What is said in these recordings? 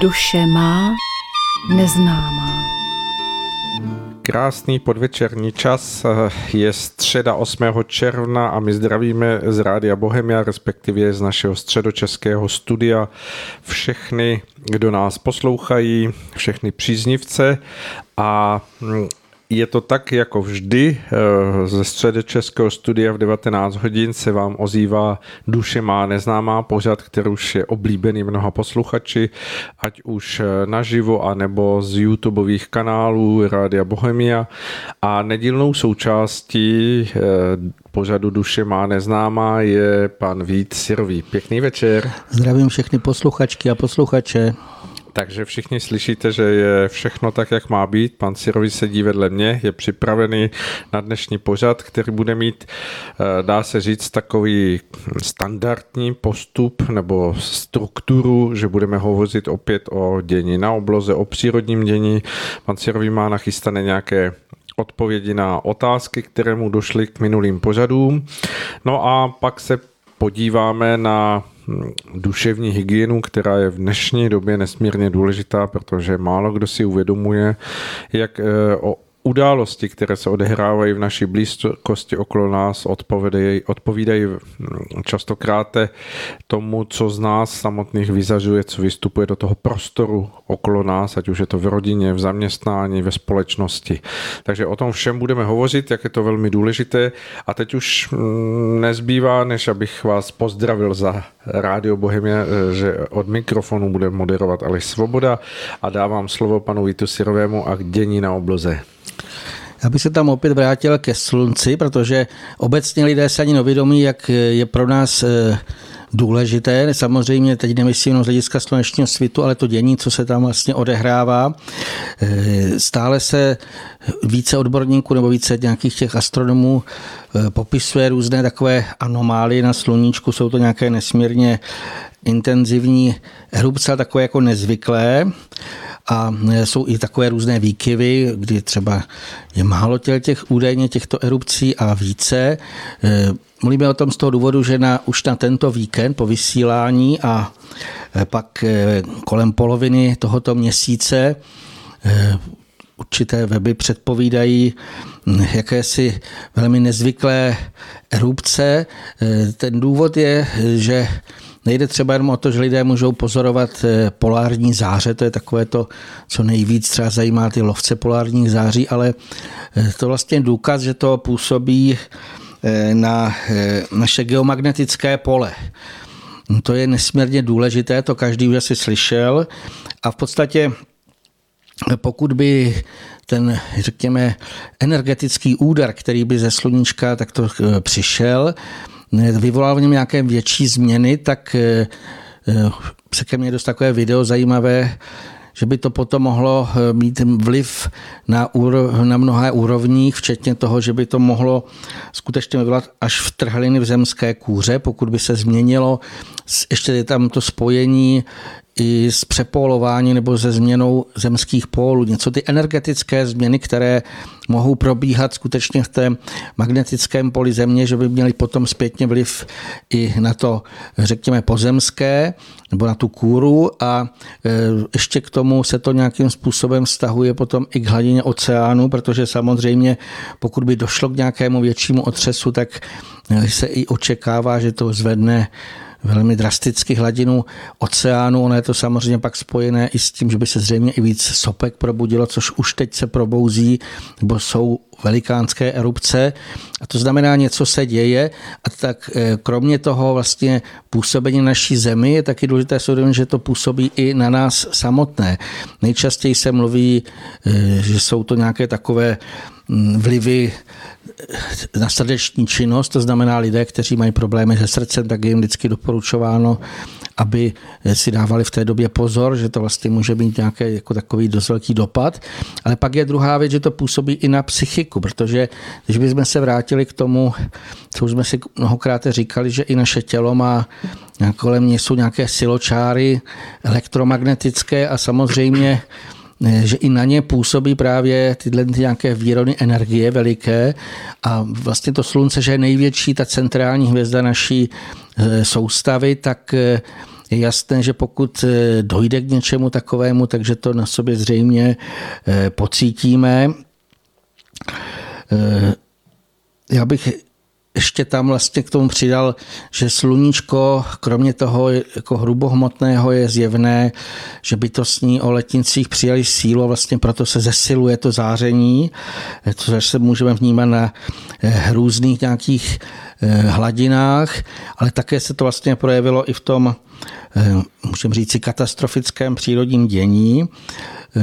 Duše má neznámá. Krásný podvečerní čas, je středa 8. června a my zdravíme z Rádia Bohemia, respektive z našeho středočeského studia všechny, kdo nás poslouchají, všechny příznivce a je to tak jako vždy, eh, ze středy Českého studia v 19 hodin se vám ozývá Duše má neznámá pořad, který už je oblíbený mnoha posluchači, ať už eh, naživo, anebo z YouTubeových kanálů Rádia Bohemia a nedílnou součástí eh, pořadu Duše má neznámá je pan Vít Sirový. Pěkný večer. Zdravím všechny posluchačky a posluchače. Takže všichni slyšíte, že je všechno tak, jak má být. Pan Sirovi sedí vedle mě, je připravený na dnešní pořad, který bude mít, eh, dá se říct, takový standardní postup nebo strukturu, že budeme hovořit opět o dění na obloze, o přírodním dění. Pan Sirovi má nachystané nějaké odpovědi na otázky, které mu došly k minulým pořadům. No a pak se podíváme na duševní hygienu, která je v dnešní době nesmírně důležitá, protože málo kdo si uvědomuje, jak eh, o události, které se odehrávají v naší blízkosti okolo nás, odpovídají, odpovídají častokrát tomu, co z nás samotných vyzařuje, co vystupuje do toho prostoru okolo nás, ať už je to v rodině, v zaměstnání, ve společnosti. Takže o tom všem budeme hovořit, jak je to velmi důležité. A teď už mm, nezbývá, než abych vás pozdravil za Rádio Bohemia, že od mikrofonu bude moderovat Aleš Svoboda a dávám slovo panu Vítu Sirovému a k dění na obloze. Já bych se tam opět vrátil ke slunci, protože obecně lidé se ani nevědomí, jak je pro nás eh, důležité. Samozřejmě teď nemyslím jenom z hlediska slunečního svitu, ale to dění, co se tam vlastně odehrává. Eh, stále se více odborníků nebo více nějakých těch astronomů eh, popisuje různé takové anomálie na sluníčku. Jsou to nějaké nesmírně intenzivní erupce, takové jako nezvyklé a jsou i takové různé výkyvy, kdy třeba je málo těl těch údajně těchto erupcí a více. E, mluvíme o tom z toho důvodu, že na, už na tento víkend po vysílání a e, pak e, kolem poloviny tohoto měsíce určité weby předpovídají jakési velmi nezvyklé erupce. Ten důvod je, že Nejde třeba jenom o to, že lidé můžou pozorovat eh, polární záře, to je takové to, co nejvíc třeba zajímá ty lovce polárních září, ale eh, to vlastně důkaz, že to působí eh, na naše geomagnetické pole. No, to je nesmírně důležité, to každý už asi slyšel a v podstatě pokud by ten, řekněme, energetický úder, který by ze sluníčka takto přišel, vyvolal v něm nějaké větší změny, tak eh, eh, se ke mně dost takové video zajímavé, že by to potom mohlo eh, mít vliv na, úro, na mnohé úrovních, včetně toho, že by to mohlo skutečně vyvolat až v trhliny v zemské kůře, pokud by se změnilo. Ještě je tam to spojení i s přepolování nebo se změnou zemských pólů. Něco ty energetické změny, které mohou probíhat skutečně v té magnetickém poli země, že by měly potom zpětně vliv i na to, řekněme, pozemské nebo na tu kůru a e, ještě k tomu se to nějakým způsobem vztahuje potom i k hladině oceánu, protože samozřejmě pokud by došlo k nějakému většímu otřesu, tak se i očekává, že to zvedne velmi drasticky hladinu oceánu. Ono je to samozřejmě pak spojené i s tím, že by se zřejmě i víc sopek probudilo, což už teď se probouzí, nebo jsou velikánské erupce. A to znamená, něco se děje. A tak eh, kromě toho vlastně působení naší zemi je taky důležité si že to působí i na nás samotné. Nejčastěji se mluví, eh, že jsou to nějaké takové mm, vlivy na srdeční činnost, to znamená lidé, kteří mají problémy se srdcem, tak je jim vždycky doporučováno, aby si dávali v té době pozor, že to vlastně může být nějaký jako takový dost velký dopad. Ale pak je druhá věc, že to působí i na psychiku, protože když bychom se vrátili k tomu, co už jsme si mnohokrát říkali, že i naše tělo má kolem mě jsou nějaké siločáry elektromagnetické a samozřejmě že i na ně působí právě tyhle nějaké výrony energie veliké a vlastně to slunce, že je největší ta centrální hvězda naší e, soustavy, tak e, je jasné, že pokud dojde k něčemu takovému, takže to na sobě zřejmě pocítíme. Já bych ještě tam vlastně k tomu přidal, že sluníčko, kromě toho jako hrubohmotného, je zjevné, že bytostní o letnicích přijali sílu a vlastně proto se zesiluje to záření, což se můžeme vnímat na eh, různých nějakých eh, hladinách, ale také se to vlastně projevilo i v tom, eh, můžeme říct, katastrofickém přírodním dění.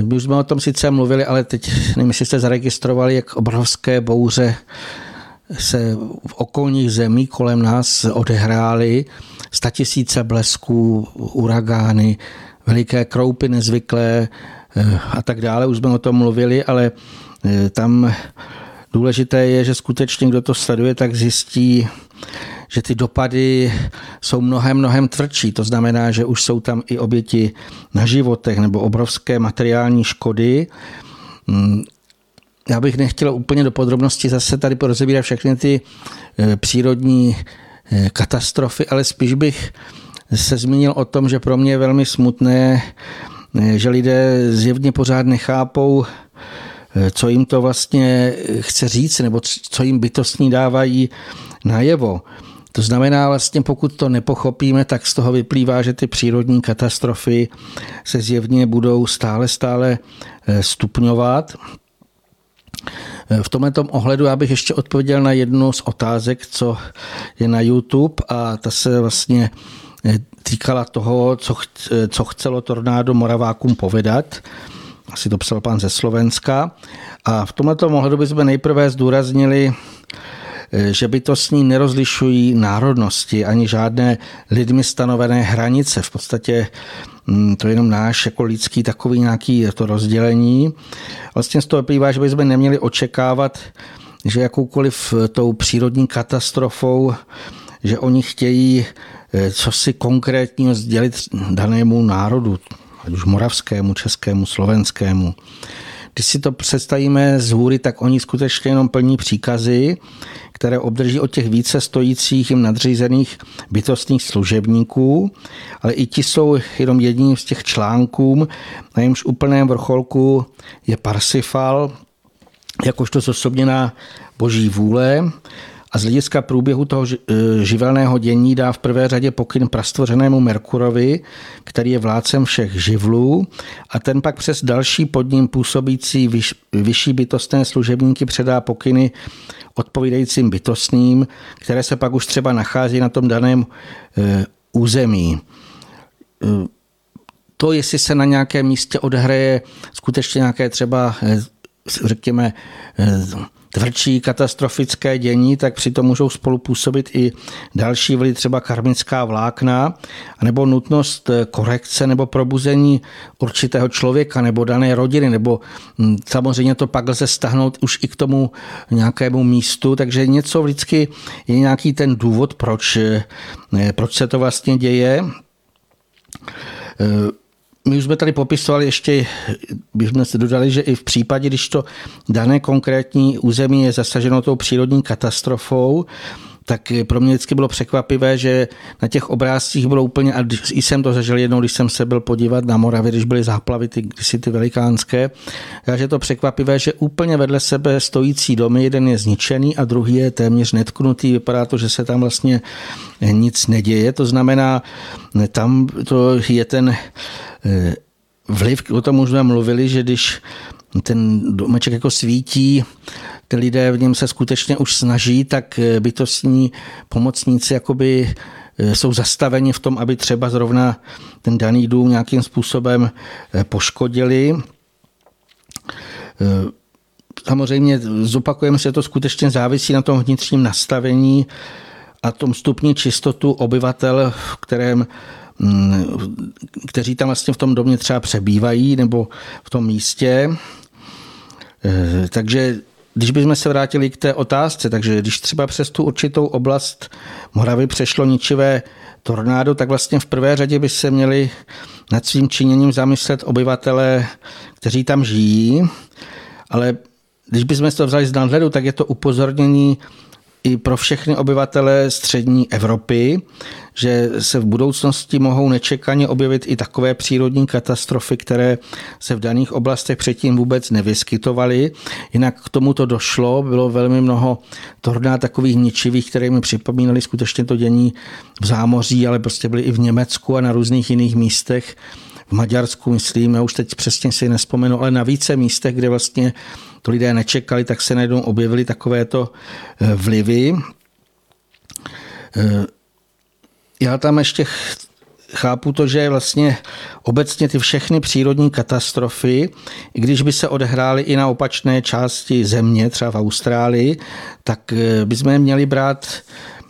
My už jsme o tom sice mluvili, ale teď nevím, jestli jste zaregistrovali, jak obrovské bouře se v okolních zemí kolem nás odehrály statisíce blesků, uragány, veliké kroupy nezvyklé eh, a tak dále. Už jsme o tom mluvili, ale eh, tam důležité je, že skutečně kdo to sleduje, tak zjistí, že ty dopady jsou mnohem, mnohem tvrdší. To znamená, že už jsou tam i oběti na životech nebo obrovské materiální škody. Já bych nechtěl úplně do podrobností zase tady porozebírat všechny ty eh, přírodní eh, katastrofy, ale spíš bych se zmínil o tom, že pro mě je velmi smutné, eh, že lidé zjevně pořád nechápou, co jim to vlastně chce říct, nebo co jim bytostní dávají najevo. To znamená, vlastně pokud to nepochopíme, tak z toho vyplývá, že ty přírodní katastrofy se zjevně budou stále, stále stupňovat. V tomto ohledu já bych ještě odpověděl na jednu z otázek, co je na YouTube a ta se vlastně eh, týkala toho, co, eh, co chcelo tornádo Moravákům povedat. Asi to psal pán ze Slovenska. A v tomto ohledu bychom nejprve zdůraznili, eh, že bytostní nerozlišují národnosti ani žádné lidmi stanovené hranice. V podstatě Mm, to je jenom náš jako lidský takový nějaký to rozdělení. Vlastně z toho vyplývá, že bychom neměli očekávat, že jakoukoliv tou přírodní katastrofou, že oni chtějí eh, co si konkrétního sdělit danému národu, ať už moravskému, českému, slovenskému. Když si to představíme z hůry, tak oni skutečně jenom plní příkazy, které obdrží od těch více stojících jim nadřízených bytostných služebníků, ale i ti jsou jenom jedním z těch článků, na jejímž úplném vrcholku je Parsifal, jakožto zosobněná boží vůle a z hlediska průběhu toho e, živelného dění dá v prvé řadě pokyn prastvořenému Merkurovi, který je vládcem všech živlů a ten pak přes další pod ním působící vyš, vyšší bytostné služebníky předá pokyny odpovídajícím bytostným, které se pak už třeba nachází na tom daném e, území. E, to, jestli se na nějakém místě odhraje skutečně nějaké třeba, řekněme, tvrdší katastrofické dění, tak přitom můžou spolupůsobit i další vlivy, třeba karmická vlákna, nebo nutnost korekce nebo probuzení určitého člověka nebo dané rodiny, nebo hm, samozřejmě to pak lze stahnout už i k tomu nějakému místu, takže něco vždycky je nějaký ten důvod, proč, eh, proč se to vlastně děje. My už jsme tady popisovali ještě, bychom se dodali, že i v případě, když to dané konkrétní území je zasaženo tou přírodní katastrofou, tak pro mě vždycky bylo překvapivé, že na těch obrázcích bylo úplně, a i jsem to zažil jednou, když jsem se byl podívat na Moravě, když byly záplavy, ty, kdysi ty velikánské, takže je to překvapivé, že úplně vedle sebe stojící domy, jeden je zničený a druhý je téměř netknutý, vypadá to, že se tam vlastně nic neděje, to znamená, tam to je ten vliv, o tom už jsme mluvili, že když ten domeček jako svítí, ty lidé v něm se skutečně už snaží, tak eh, bytostní pomocníci jakoby eh, jsou zastaveni v tom, aby třeba zrovna ten daný dům nějakým způsobem eh, poškodili. Samozřejmě zopakujeme se, to skutečně závisí na tom vnitřním nastavení a tom stupni čistotu obyvatel, v kterém kteří tam vlastně v tom domě třeba přebývají nebo v tom místě. Takže když bychom se vrátili k té otázce, takže když třeba přes tu určitou oblast Moravy přešlo ničivé tornádo, tak vlastně v prvé řadě by se měli nad svým činěním zamyslet obyvatele, kteří tam žijí, ale když bychom to vzali z nadhledu, tak je to upozornění i pro všechny obyvatele střední Evropy, že se v budoucnosti mohou nečekaně objevit i takové přírodní katastrofy, které se v daných oblastech předtím vůbec nevyskytovaly. Jinak k tomuto došlo, bylo velmi mnoho tornád takových ničivých, které mi připomínaly skutečně to dění v zámoří, ale prostě byly i v Německu a na různých jiných místech v Maďarsku, myslím, já už teď přesně si nespomenu, ale na více místech, kde vlastně to lidé nečekali, tak se najednou objevily takovéto eh, vlivy. Eh, já tam ještě chápu to, že vlastně obecně ty všechny přírodní katastrofy, i když by se odehrály i na opačné části země, třeba v Austrálii, tak eh, bychom je měli brát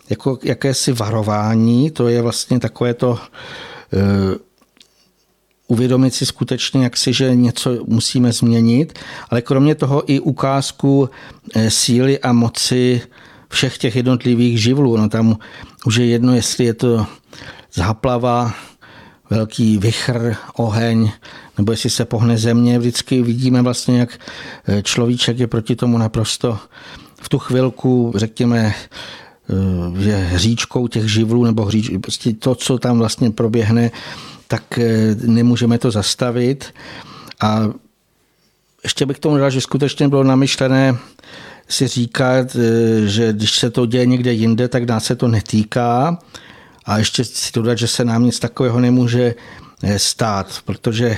jako jakési varování, to je vlastně takové to uvědomit si skutečně, jak si, že něco musíme změnit, ale kromě toho i ukázku eh, síly a moci všech těch jednotlivých živlů. No tam už je jedno, jestli je to záplava, velký vychr, oheň, nebo jestli se pohne země. Vždycky vidíme vlastně, jak eh, človíček je proti tomu naprosto v tu chvilku, řekněme, eh, že hříčkou těch živlů, nebo hříč, prostě to, co tam vlastně proběhne, tak eh, nemůžeme to zastavit. A ještě bych tomu dal, že skutečně bylo namyšlené si říkat, eh, že když se to děje někde jinde, tak nás se to netýká. A ještě si dodat, že se nám nic takového nemůže eh, stát, protože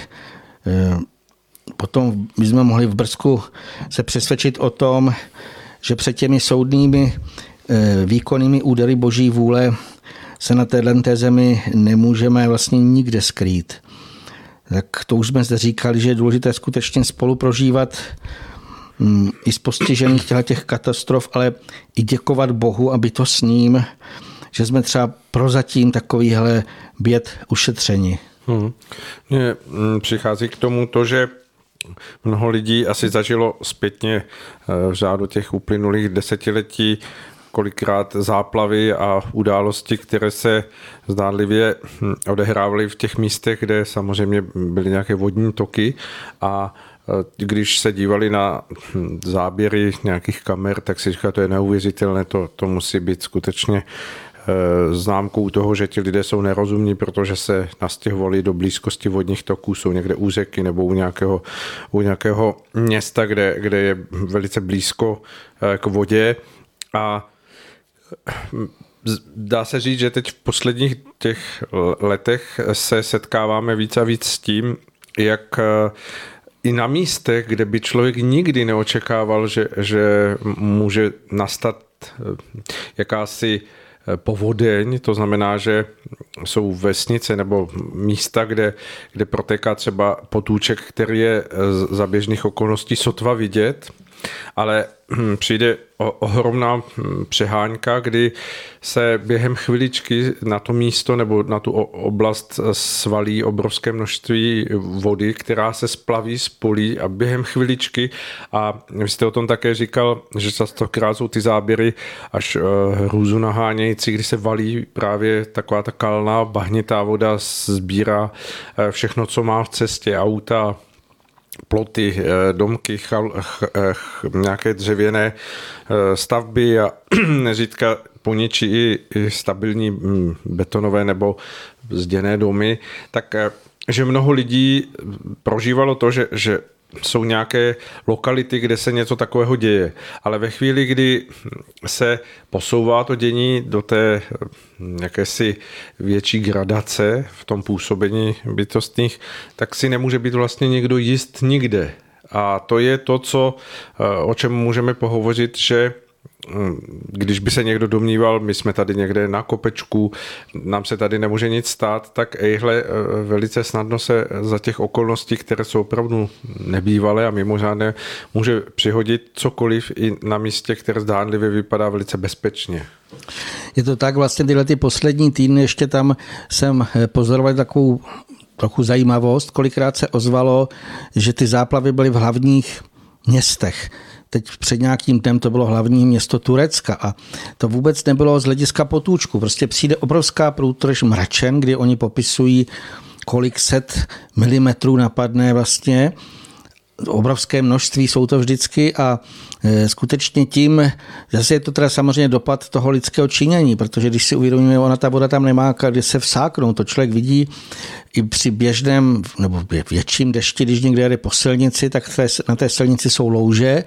potom bychom mohli v Brzku se přesvědčit o tom, že před těmi soudnými výkonnými údery boží vůle se na téhle zemi nemůžeme vlastně nikde skrýt. Tak to už jsme zde říkali, že je důležité skutečně spolu prožívat mm, i z postižených těch katastrof, ale i děkovat Bohu a být to s ním, že jsme třeba prozatím takovýhle běd ušetřeni. Hmm. Mně mm, přichází k tomu to, že mnoho lidí asi zažilo zpětně eh, v řádu těch uplynulých desetiletí kolikrát záplavy a události, které se zdánlivě hm, odehrávaly v těch místech, kde samozřejmě byly nějaké vodní toky. A e, když se dívali na hm, záběry nějakých kamer, tak si říká, to je neuvěřitelné, to, to musí být skutečně e, známkou toho, že ti lidé jsou nerozumní, protože se nastěhovali do blízkosti vodních toků, jsou někde u řeky nebo u nějakého, u nějakého města, kde, kde je velice blízko e, k vodě. A dá se říct, že teď v posledních těch letech se setkáváme víc a víc s tím, jak eh, i na místech, kde by člověk nikdy neočekával, že, že může nastat eh, jakási eh, povodeň, to znamená, že jsou vesnice nebo místa, kde, kde protéká třeba potůček, který je za běžných okolností sotva vidět, ale hm, přijde ohromná hm, přeháňka, kdy se během chviličky na to místo nebo na tu oblast svalí obrovské množství vody, která se splaví z polí a během chviličky a vy jste o tom také říkal, že častokrát jsou ty záběry až eh, hrůzu nahánějící, kdy se valí právě taková ta kalná bahnitá voda, sbírá eh, všechno, co má v cestě, auta, ploty, eh, domky, chal, ch, eh, ch, nějaké dřevěné eh, stavby a neřídka poničí i, i stabilní mm, betonové nebo zděné domy, tak že mnoho lidí prožívalo to, že, že jsou nějaké lokality, kde se něco takového děje. Ale ve chvíli, kdy se posouvá to dění do té jakési větší gradace v tom působení bytostných, tak si nemůže být vlastně někdo jist nikde. A to je to, co, o čem můžeme pohovořit, že když by se někdo domníval, my jsme tady někde na kopečku, nám se tady nemůže nic stát, tak ejhle eh, velice snadno se za těch okolností, které jsou opravdu nebývalé a mimořádné, může přihodit cokoliv i na místě, které zdánlivě vypadá velice bezpečně. Je to tak, vlastně tyhle ty poslední týdny ještě tam jsem eh, pozoroval takovou trochu zajímavost, kolikrát se ozvalo, že ty záplavy byly v hlavních městech teď před nějakým dnem to bylo hlavní město Turecka a to vůbec nebylo z hlediska potůčku. Prostě přijde obrovská průtrž mračen, kdy oni popisují, kolik set milimetrů napadne vlastně obrovské množství jsou to vždycky a skutečně tím, zase je to teda samozřejmě dopad toho lidského činění, protože když si uvědomíme, ona ta voda tam nemá kde se vsáknout, to člověk vidí i při běžném nebo větším dešti, když někde jede po silnici, tak na té silnici jsou louže,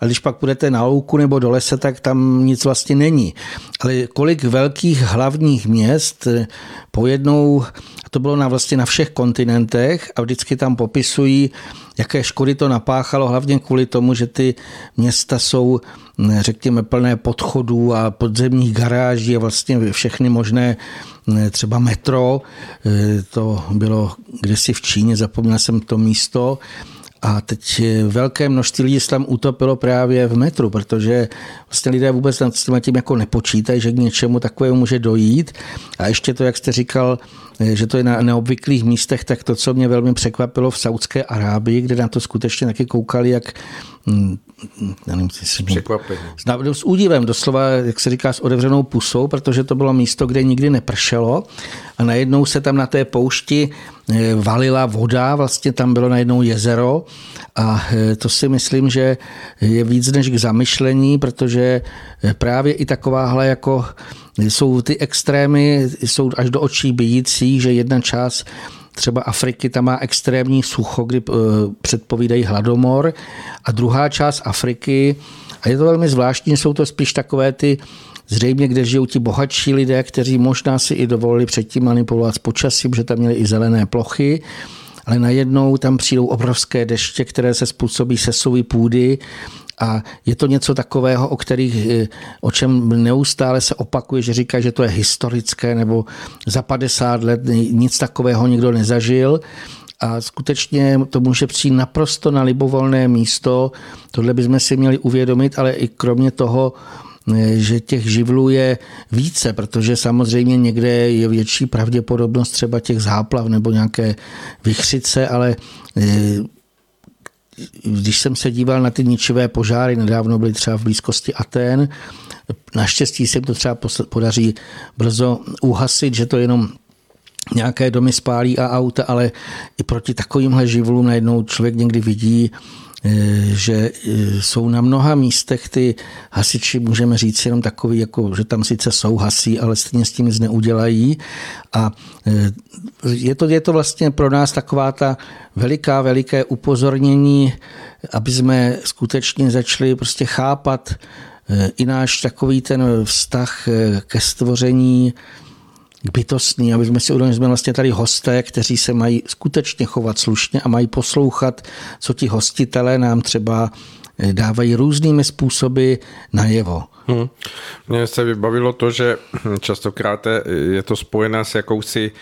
a když pak půjdete na louku nebo do lese, tak tam nic vlastně není. Ale kolik velkých hlavních měst eh, pojednou, to bylo na vlastně na všech kontinentech a vždycky tam popisují, jaké škody to napáchalo, hlavně kvůli tomu, že ty města jsou, hm, řekněme, plné podchodů a podzemních garáží a vlastně všechny možné třeba metro, eh, to bylo kdysi v Číně, zapomněl jsem to místo, a teď velké množství lidí se tam utopilo právě v metru, protože vlastně lidé vůbec s tím jako nepočítají, že k něčemu takovému může dojít. A ještě to, jak jste říkal, že to je na neobvyklých místech, tak to, co mě velmi překvapilo v Saudské Arábii, kde na to skutečně taky koukali, jak hm, já nevím, s překvapením. S údivem, doslova, jak se říká, s otevřenou pusou, protože to bylo místo, kde nikdy nepršelo a najednou se tam na té poušti eh, valila voda, vlastně tam bylo najednou jezero a eh, to si myslím, že je víc než k zamyšlení, protože eh, právě i takováhle jako jsou ty extrémy, jsou až do očí bijící, že jedna část třeba Afriky tam má extrémní sucho, kdy předpovídají hladomor a druhá část Afriky, a je to velmi zvláštní, jsou to spíš takové ty Zřejmě, kde žijou ti bohatší lidé, kteří možná si i dovolili předtím manipulovat s počasím, že tam měli i zelené plochy, ale najednou tam přijdou obrovské deště, které se způsobí sesový půdy a je to něco takového, o, kterých, o čem neustále se opakuje, že říká, že to je historické nebo za 50 let nic takového nikdo nezažil. A skutečně to může přijít naprosto na libovolné místo. Tohle bychom si měli uvědomit, ale i kromě toho že těch živlů je více, protože samozřejmě někde je větší pravděpodobnost třeba těch záplav nebo nějaké vychřice, ale eh, když jsem se díval na ty ničivé požáry, nedávno byly třeba v blízkosti Aten, naštěstí se to třeba podaří brzo uhasit, že to jenom nějaké domy spálí a auta, ale i proti takovýmhle živlům najednou člověk někdy vidí že eh, jsou na mnoha místech ty hasiči, můžeme říct jenom takový, jako, že tam sice jsou hasí, ale stejně s tím nic neudělají. A eh, je to, je to vlastně pro nás taková ta veliká, veliké upozornění, aby jsme skutečně začali prostě chápat i náš takový ten vztah ke stvoření, bytostný, aby jsme si uvědomili, že jsme vlastně tady hosté, kteří se mají skutečně chovat slušně a mají poslouchat, co ti hostitelé nám třeba dávají různými způsoby najevo. Hmm. Mně se vybavilo to, že častokrát je to spojené s jakousi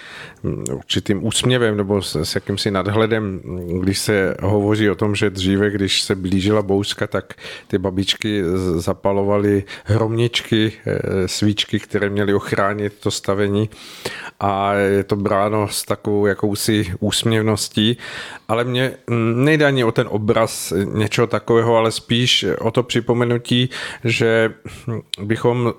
hm, určitým úsměvem nebo s, jakýmsi nadhledem, když se hovoří o tom, že dříve, když se blížila bouřka, tak ty babičky zapalovaly hromničky, eh, svíčky, které měly ochránit to stavení a je to bráno s takovou jakousi úsměvností, ale mě nejde ani o ten obraz něčeho takového, ale spíš o to připomenutí, že bychom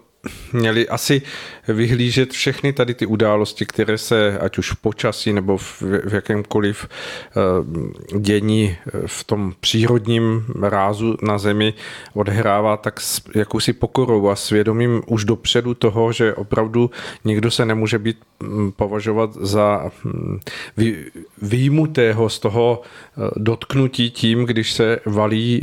měli asi vyhlížet všechny tady ty události, které se ať už v počasí nebo v, v jakémkoliv uh, dění eh, v tom přírodním rázu na zemi odhrává tak s jakousi pokorou a svědomím už dopředu toho, že opravdu nikdo se nemůže být hm, považovat za hm, vy, výjimutého z toho eh, dotknutí tím, když se valí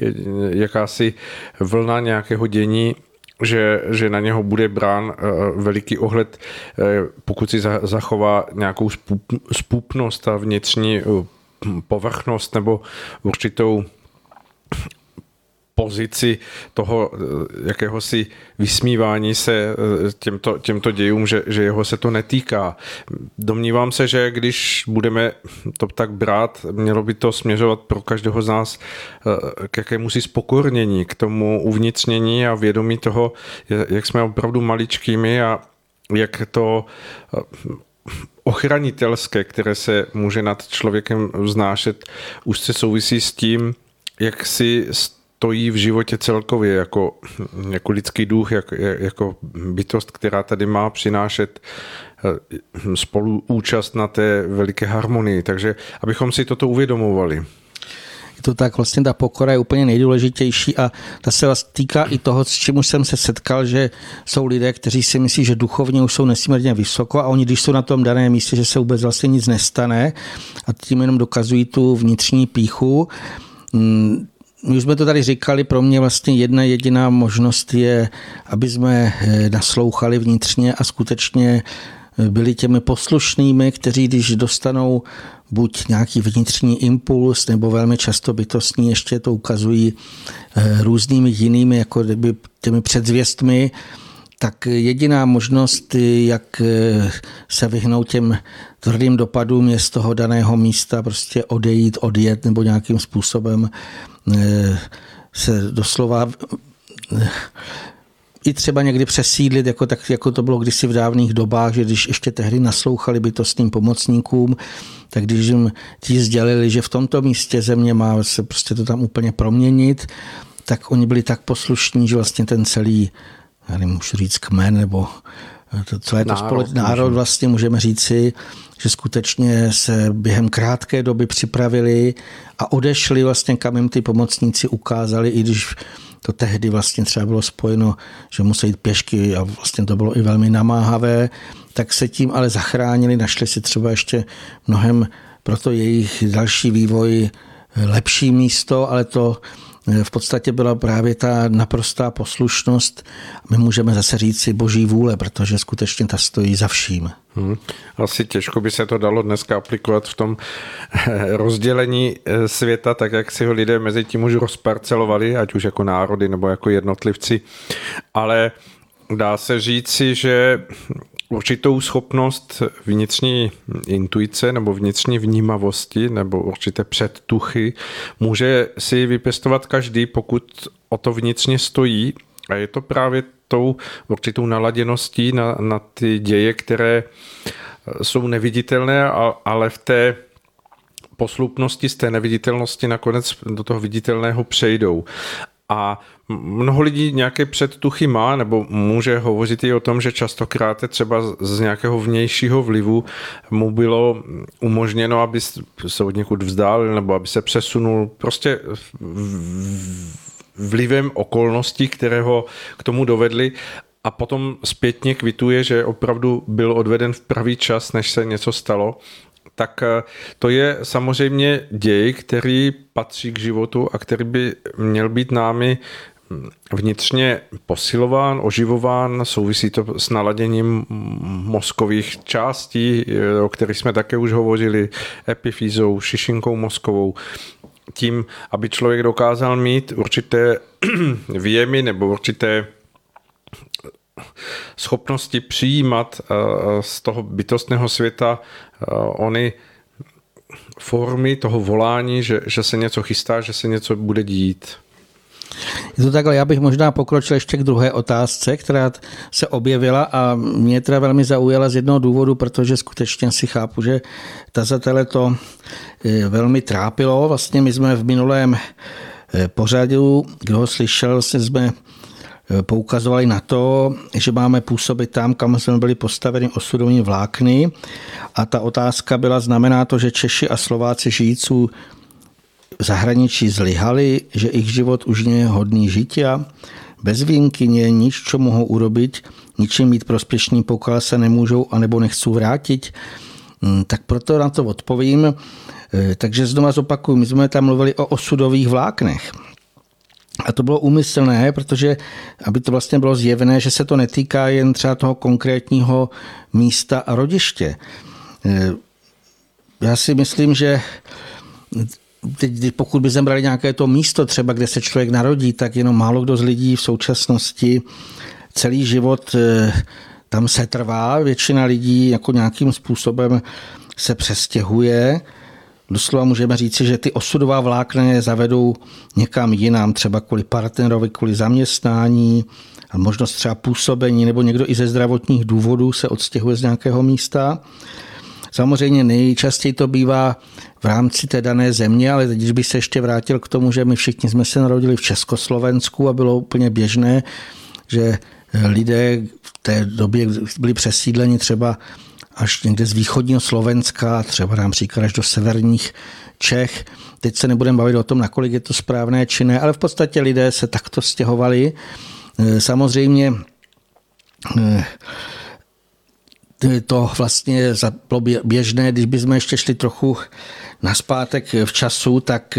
jakási vlna nějakého dění že, že na něho bude brán eh, veliký ohled, eh, pokud si zachová nějakou spůpnost a vnitřní eh, povrchnost nebo určitou pozici toho eh, jakéhosi vysmívání se eh, těmto, těmto dějům, že, že jeho se to netýká. Domnívám se, že když budeme to tak brát, mělo by to směřovat pro každého z nás eh, k jakému si spokornění, k tomu uvnitřnění a vědomí toho, jak jsme opravdu maličkými a jak to ochranitelské, které se může nad člověkem vznášet, už se souvisí s tím, jak si stojí v životě celkově jako, jako lidský duch, jak, jako bytost, která tady má přinášet eh, spoluúčast na té veliké harmonii. Takže abychom si toto uvědomovali. je to tak, vlastně ta pokora je úplně nejdůležitější a ta se vás týká i toho, s čím už jsem se setkal, že jsou lidé, kteří si myslí, že duchovně už jsou nesmírně vysoko a oni, když jsou na tom daném místě, že se vůbec vlastně nic nestane a tím jenom dokazují tu vnitřní píchu. My už jsme to tady říkali, pro mě vlastně jedna jediná možnost je, aby jsme eh, naslouchali vnitřně a skutečně eh, byli těmi poslušnými, kteří když dostanou buď nějaký vnitřní impuls, nebo velmi často bytostní, ještě to ukazují eh, různými jinými, jako kdyby těmi předzvěstmi, tak jediná možnost, jak se vyhnout těm tvrdým dopadům, je z toho daného místa prostě odejít, odjet nebo nějakým způsobem se doslova eh, i třeba někdy přesídlit, jako, tak, jako to bylo kdysi v dávných dobách, že když ještě tehdy naslouchali bytostným pomocníkům, tak když jim ti sdělili, že v tomto místě země má se prostě to tam úplně proměnit, tak oni byli tak poslušní, že vlastně ten celý, já nemůžu říct kmen, nebo to celé to národ, národ vlastně můžeme říci, že skutečně se během krátké doby připravili a odešli vlastně, kam jim ty pomocníci ukázali, i když to tehdy vlastně třeba bylo spojeno, že musí jít pěšky a vlastně to bylo i velmi namáhavé, tak se tím ale zachránili, našli si třeba ještě mnohem pro to jejich další vývoj lepší místo, ale to v podstatě byla právě ta naprostá poslušnost. My můžeme zase říct si boží vůle, protože skutečně ta stojí za vším. Hmm. Asi těžko by se to dalo dneska aplikovat v tom eh, rozdělení eh, světa, tak jak si ho lidé mezi tím už rozparcelovali, ať už jako národy nebo jako jednotlivci. Ale dá se říci, že určitou schopnost vnitřní intuice nebo vnitřní vnímavosti nebo určité předtuchy může si vypěstovat každý, pokud o to vnitřně stojí. A je to právě tou určitou naladěností na, na ty děje, které jsou neviditelné, ale v té poslupnosti z té neviditelnosti nakonec do toho viditelného přejdou. A mnoho lidí nějaké předtuchy má, nebo může hovořit i o tom, že častokrát třeba z nějakého vnějšího vlivu mu bylo umožněno, aby se od někud vzdálil, nebo aby se přesunul prostě vlivem okolností, které ho k tomu dovedly. A potom zpětně kvituje, že opravdu byl odveden v pravý čas, než se něco stalo tak eh, to je samozřejmě děj, který patří k životu a který by měl být námi hm, vnitřně posilován, oživován, souvisí to s naladěním mozkových částí, eh, o kterých jsme také už hovořili, epifýzou, šišinkou mozkovou, tím, aby člověk dokázal mít určité věmy nebo určité schopnosti přijímat eh, z toho bytostného světa eh, ony formy toho volání, že, že se něco chystá, že se něco bude dít. Je to takhle, já bych možná pokročil ještě k druhé otázce, která se objevila a mě teda velmi zaujala z jednoho důvodu, protože skutečně si chápu, že tazatele to eh, velmi trápilo. Vlastně my jsme v minulém pořadu, kdo ho slyšel, jsme poukazovali na to, že máme působit tam, kam jsme byli postaveni osudovní vlákny. A ta otázka byla, znamená to, že Češi a Slováci žijící v zahraničí zlyhali, že ich život už je hodný žitia. Bez výjimky nie nič, čo mohou urobiť, ničím mít prospěšný, pokud se nemůžou anebo nechcou vrátit. Hmm, tak proto na to odpovím. E, takže znova zopakuju, my jsme tam mluvili o osudových vláknech. A to bylo úmyslné, protože aby to vlastně bylo zjevné, že se to netýká jen třeba toho konkrétního místa a rodiště. Eh, já si myslím, že teď, pokud by zembrali nějaké to místo třeba, kde se člověk narodí, tak jenom málo kdo z lidí v současnosti celý život eh, tam se trvá. Většina lidí jako nějakým způsobem se přestěhuje Doslova můžeme říci, že ty osudová vlákna je zavedou někam jinam, třeba kvůli partnerovi, kvůli zaměstnání, a možnost třeba působení, nebo někdo i ze zdravotních důvodů se odstěhuje z nějakého místa. Samozřejmě nejčastěji to bývá v rámci té dané země, ale když bych se ještě vrátil k tomu, že my všichni jsme se narodili v Československu a bylo úplně běžné, že lidé v té době byli přesídleni třeba až někde z východního Slovenska, třeba nám říkat až do severních Čech. Teď se nebudeme bavit o tom, nakolik je to správné či ne, ale v podstatě lidé se takto stěhovali. Samozřejmě to vlastně bylo běžné, když bychom ještě šli trochu naspátek v času, tak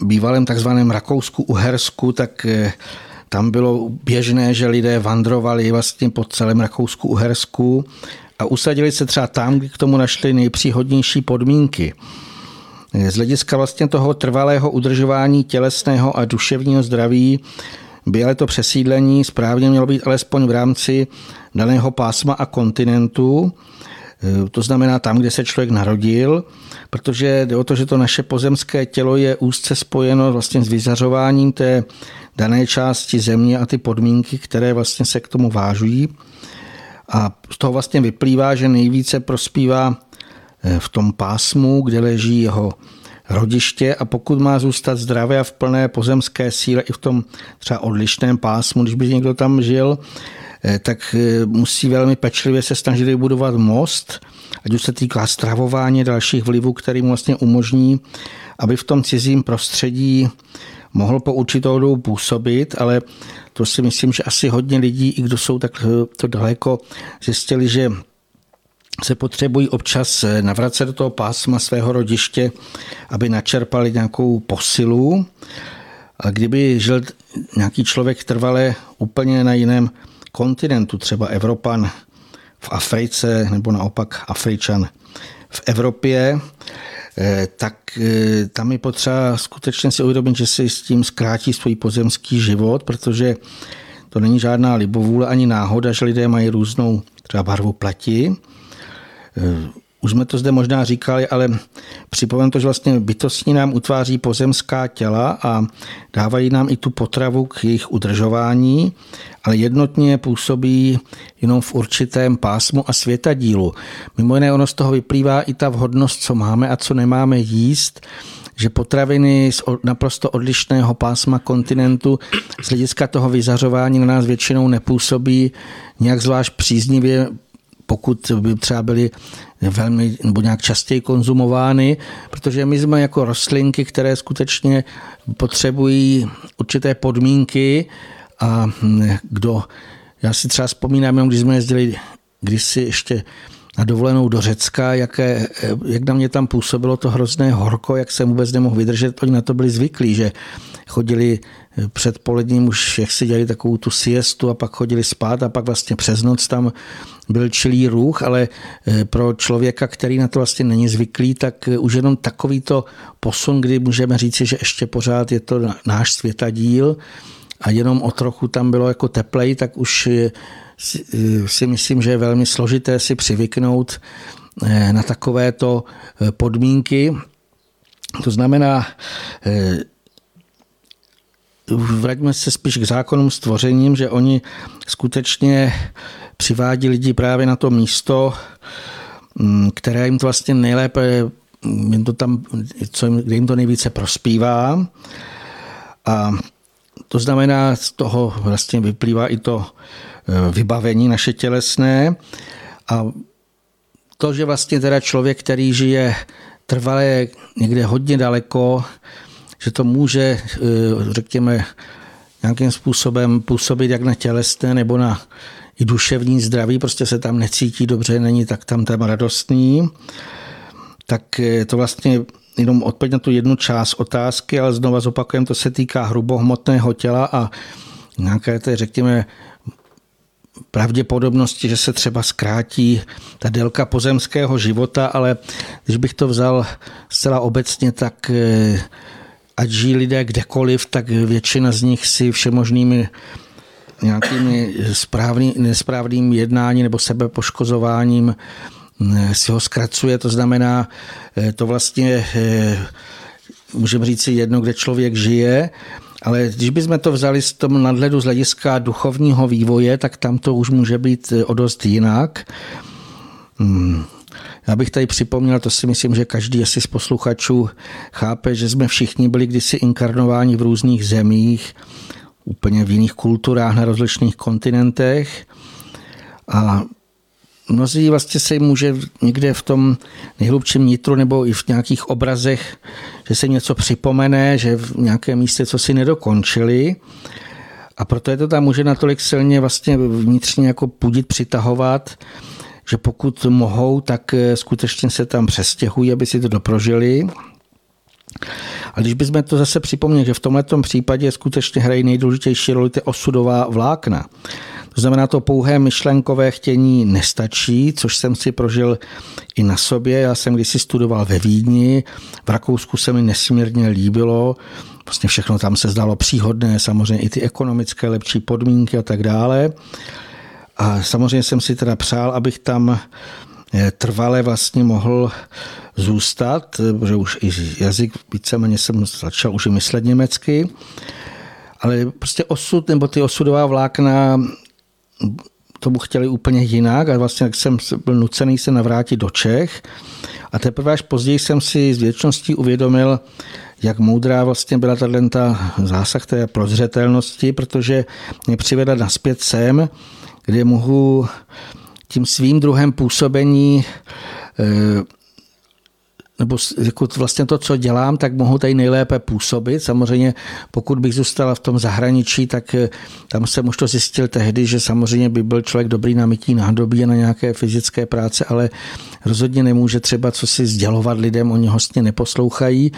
v bývalém takzvaném Rakousku-Uhersku, tak tam bylo běžné, že lidé vandrovali vlastně po celém Rakousku-Uhersku a usadili se třeba tam, kde k tomu našli nejpříhodnější podmínky. Z hlediska vlastně toho trvalého udržování tělesného a duševního zdraví by ale to přesídlení správně mělo být alespoň v rámci daného pásma a kontinentu, to znamená tam, kde se člověk narodil, protože jde o to, že to naše pozemské tělo je úzce spojeno vlastně s vyzařováním té dané části země a ty podmínky, které vlastně se k tomu vážují. A z toho vlastně vyplývá, že nejvíce prospívá eh, v tom pásmu, kde leží jeho rodiště a pokud má zůstat zdravé a v plné pozemské síle i v tom třeba odlišném pásmu, když by někdo tam žil, eh, tak eh, musí velmi pečlivě se snažit vybudovat most, ať už se týká stravování dalších vlivů, který mu vlastně umožní, aby v tom cizím prostředí mohl po určitou dobu působit, ale to si myslím, že asi hodně lidí, i kdo jsou tak eh, to daleko, zjistili, že se potřebují občas eh, navracet do toho pásma svého rodiště, aby načerpali nějakou posilu. A kdyby žil nějaký člověk trvale úplně na jiném kontinentu, třeba Evropan v Africe nebo naopak Afričan v Evropě, Eh, tak eh, tam je potřeba skutečně si uvědomit, že si s tím zkrátí svůj pozemský život, protože to není žádná libovůle ani náhoda, že lidé mají různou třeba barvu plati. Už jsme to zde možná říkali, ale připomenu to, že vlastně bytostní nám utváří pozemská těla a dávají nám i tu potravu k jejich udržování, ale jednotně působí jenom v určitém pásmu a světadílu. Mimo jiné ono z toho vyplývá i ta vhodnost, co máme a co nemáme jíst, že potraviny z naprosto odlišného pásma kontinentu z hlediska toho vyzařování na nás většinou nepůsobí nějak zvlášť příznivě, pokud by třeba byly velmi nebo nějak častěji konzumovány, protože my jsme jako rostlinky, které skutečně potřebují určité podmínky a kdo, já si třeba vzpomínám, jenom když jsme jezdili kdysi ještě na dovolenou do Řecka, jaké, jak na mě tam působilo to hrozné horko, jak jsem vůbec nemohl vydržet. Oni na to byli zvyklí, že chodili před poledním už, jak si dělali takovou tu siestu a pak chodili spát a pak vlastně přes noc tam byl čilý ruch, ale eh, pro člověka, který na to vlastně není zvyklý, tak eh, už jenom takovýto posun, kdy můžeme říci, že ještě pořád je to náš světadíl a jenom o trochu tam bylo jako teplej, tak už eh, si myslím, že je velmi složité si přivyknout na takovéto podmínky. To znamená, vraťme se spíš k zákonům stvořením, že oni skutečně přivádí lidi právě na to místo, mm, které jim to vlastně nejlépe, jim to tam, co jim, kde jim to nejvíce prospívá. A to znamená, z toho vlastně vyplývá i to e, vybavení naše tělesné. A to, že vlastně teda člověk, který žije trvalé někde hodně daleko, že to může, e, řekněme, nějakým způsobem působit jak na tělesné nebo na i duševní zdraví, prostě se tam necítí dobře, není tak tam tam radostný, tak to vlastně jenom odpověď na tu jednu část otázky, ale znova zopakujem, to se týká hrubohmotného těla a nějaké té, řekněme, pravděpodobnosti, že se třeba zkrátí ta délka pozemského života, ale když bych to vzal zcela obecně, tak eh, ať žijí lidé kdekoliv, tak většina z nich si všemožnými nějakým správný, nesprávným jednáním nebo sebepoškozováním eh, si ho zkracuje. To znamená, eh, to vlastně eh, můžeme říct si jedno, kde člověk žije, ale když bychom to vzali z tom nadhledu z hlediska duchovního vývoje, tak tam to už může být o dost jinak. Hmm. Já bych tady připomněl, to si myslím, že každý asi z posluchačů chápe, že jsme všichni byli kdysi inkarnováni v různých zemích, úplně v jiných kulturách na rozličných kontinentech. A mnozí vlastně se jim může někde v tom nejhlubším nitru nebo i v nějakých obrazech, že se něco připomene, že v nějakém místě co si nedokončili. A proto je to tam může natolik silně vlastně vnitřně jako pudit, přitahovat, že pokud mohou, tak eh, skutečně se tam přestěhují, aby si to doprožili. A když bychom to zase připomněli, že v tomto případě skutečně hrají nejdůležitější roli ty osudová vlákna. To znamená, to pouhé myšlenkové chtění nestačí, což jsem si prožil i na sobě. Já jsem kdysi studoval ve Vídni, v Rakousku se mi nesmírně líbilo, vlastně všechno tam se zdalo příhodné, samozřejmě i ty ekonomické lepší podmínky a tak dále. A samozřejmě jsem si teda přál, abych tam eh, trvale vlastně mohl zůstat, protože už i jazyk víceméně jsem začal už i myslet německy, ale prostě osud nebo ty osudová vlákna tomu chtěli úplně jinak a vlastně jsem byl nucený se navrátit do Čech. A teprve až později jsem si s věčností uvědomil, jak moudrá vlastně byla ta zásah té prozřetelnosti, protože mě přivedla naspět sem, kde mohu tím svým druhem působení eh, nebo jako vlastně to, co dělám, tak mohu tady nejlépe působit. Samozřejmě, pokud bych zůstala v tom zahraničí, tak eh, tam jsem už to zjistil tehdy, že samozřejmě by byl člověk dobrý na mytí nádobí a na nějaké fyzické práce, ale rozhodně nemůže třeba co si sdělovat lidem, oni hostně neposlouchají.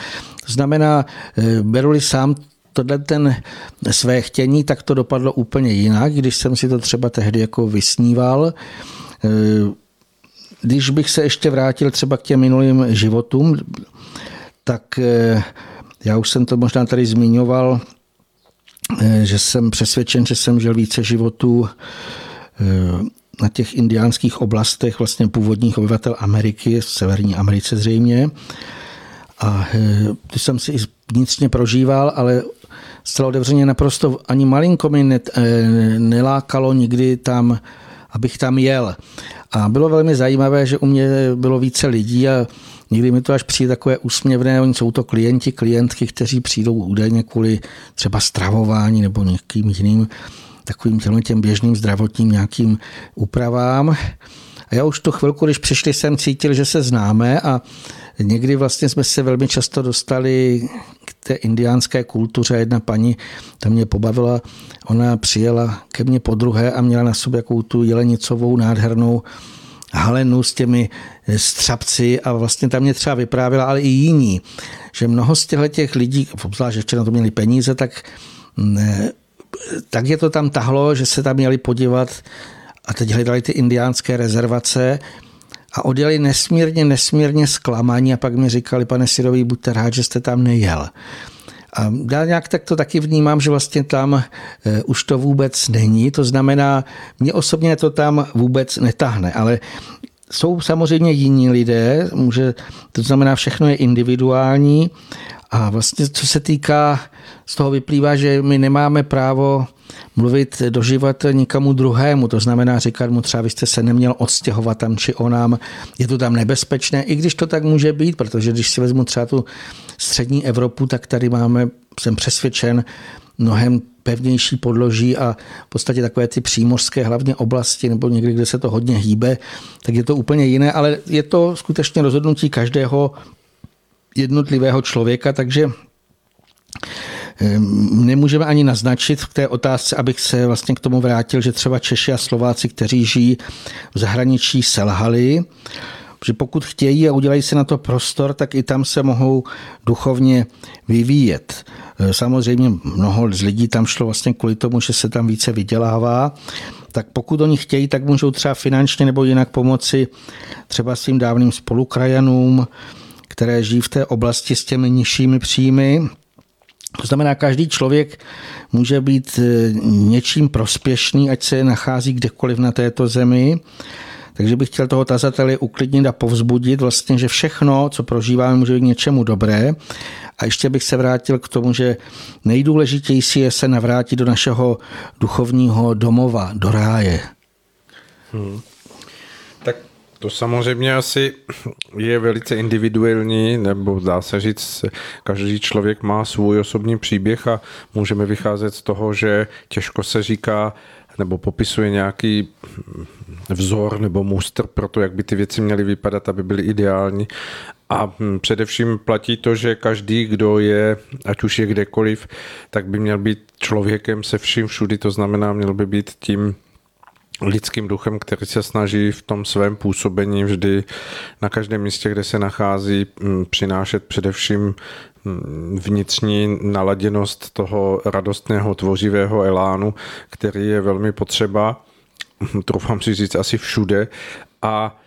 To znamená, eh, beru sám tohle ten své chtění, tak to dopadlo úplně jinak, když jsem si to třeba tehdy jako vysníval. Eh, když bych se ještě vrátil třeba k těm minulým životům, tak eh, já už jsem to možná tady zmiňoval, eh, že jsem přesvědčen, že jsem žil více životů na těch indiánských oblastech vlastně původních obyvatel Ameriky, v Severní Americe zřejmě. A ty jsem si i vnitřně prožíval, ale zcela otevřeně naprosto ani malinko mi nelákalo nikdy tam, abych tam jel. A bylo velmi zajímavé, že u mě bylo více lidí a někdy mi to až přijde takové úsměvné, oni jsou to klienti, klientky, kteří přijdou údajně kvůli třeba stravování nebo nějakým jiným takovým těm, těm běžným zdravotním nějakým úpravám. A já už tu chvilku, když přišli jsem, cítil, že se známe a někdy vlastně jsme se velmi často dostali k té indiánské kultuře. Jedna paní tam mě pobavila, ona přijela ke mně po druhé a měla na sobě jakou tu jelenicovou nádhernou halenu s těmi střapci a vlastně tam mě třeba vyprávěla, ale i jiní, že mnoho z těch lidí, obzvlášť, že na to měli peníze, tak, ne, tak je to tam tahlo, že se tam měli podívat a teď hledali ty indiánské rezervace a odjeli nesmírně, nesmírně zklamaní a pak mi říkali, pane Sirový, buďte rád, že jste tam nejel. A já nějak tak to taky vnímám, že vlastně tam e, už to vůbec není. To znamená, mě osobně to tam vůbec netahne, ale jsou samozřejmě jiní lidé, může, to znamená, všechno je individuální. A vlastně co se týká, z toho vyplývá, že my nemáme právo mluvit do života nikomu druhému, to znamená říkat mu třeba, vy jste se neměl odstěhovat tam či onám, je to tam nebezpečné, i když to tak může být, protože když si vezmu třeba tu střední Evropu, tak tady máme, jsem přesvědčen, mnohem pevnější podloží a v podstatě takové ty přímořské hlavně oblasti nebo někdy, kde se to hodně hýbe, tak je to úplně jiné, ale je to skutečně rozhodnutí každého jednotlivého člověka, takže Ehm, nemůžeme ani naznačit v té otázce, abych se vlastně k tomu vrátil, že třeba Češi a Slováci, kteří žijí v zahraničí, selhali, že pokud chtějí a udělají si na to prostor, tak i tam se mohou duchovně vyvíjet. Ehm, samozřejmě mnoho z lidí tam šlo vlastně kvůli tomu, že se tam více vydělává, tak pokud oni chtějí, tak můžou třeba finančně nebo jinak pomoci třeba svým dávným spolukrajanům, které žijí v té oblasti s těmi nižšími příjmy, to znamená, každý člověk může být e, něčím prospěšný, ať se nachází kdekoliv na této zemi. Takže bych chtěl toho tazatele uklidnit a povzbudit vlastně, že všechno, co prožíváme, může být něčemu dobré. A ještě bych se vrátil k tomu, že nejdůležitější je se navrátit do našeho duchovního domova, do ráje. Hmm. To samozřejmě asi je velice individuální, nebo dá se říct, každý člověk má svůj osobní příběh a můžeme vycházet z toho, že těžko se říká nebo popisuje nějaký vzor nebo mustr pro to, jak by ty věci měly vypadat, aby byly ideální. A hm, především platí to, že každý, kdo je, ať už je kdekoliv, tak by měl být člověkem se vším všudy, to znamená, měl by být tím lidským duchem, který se snaží v tom svém působení vždy na každém místě, kde se nachází, hm, přinášet především hm, vnitřní naladěnost toho radostného, tvořivého elánu, který je velmi potřeba, troufám si říct asi všude. A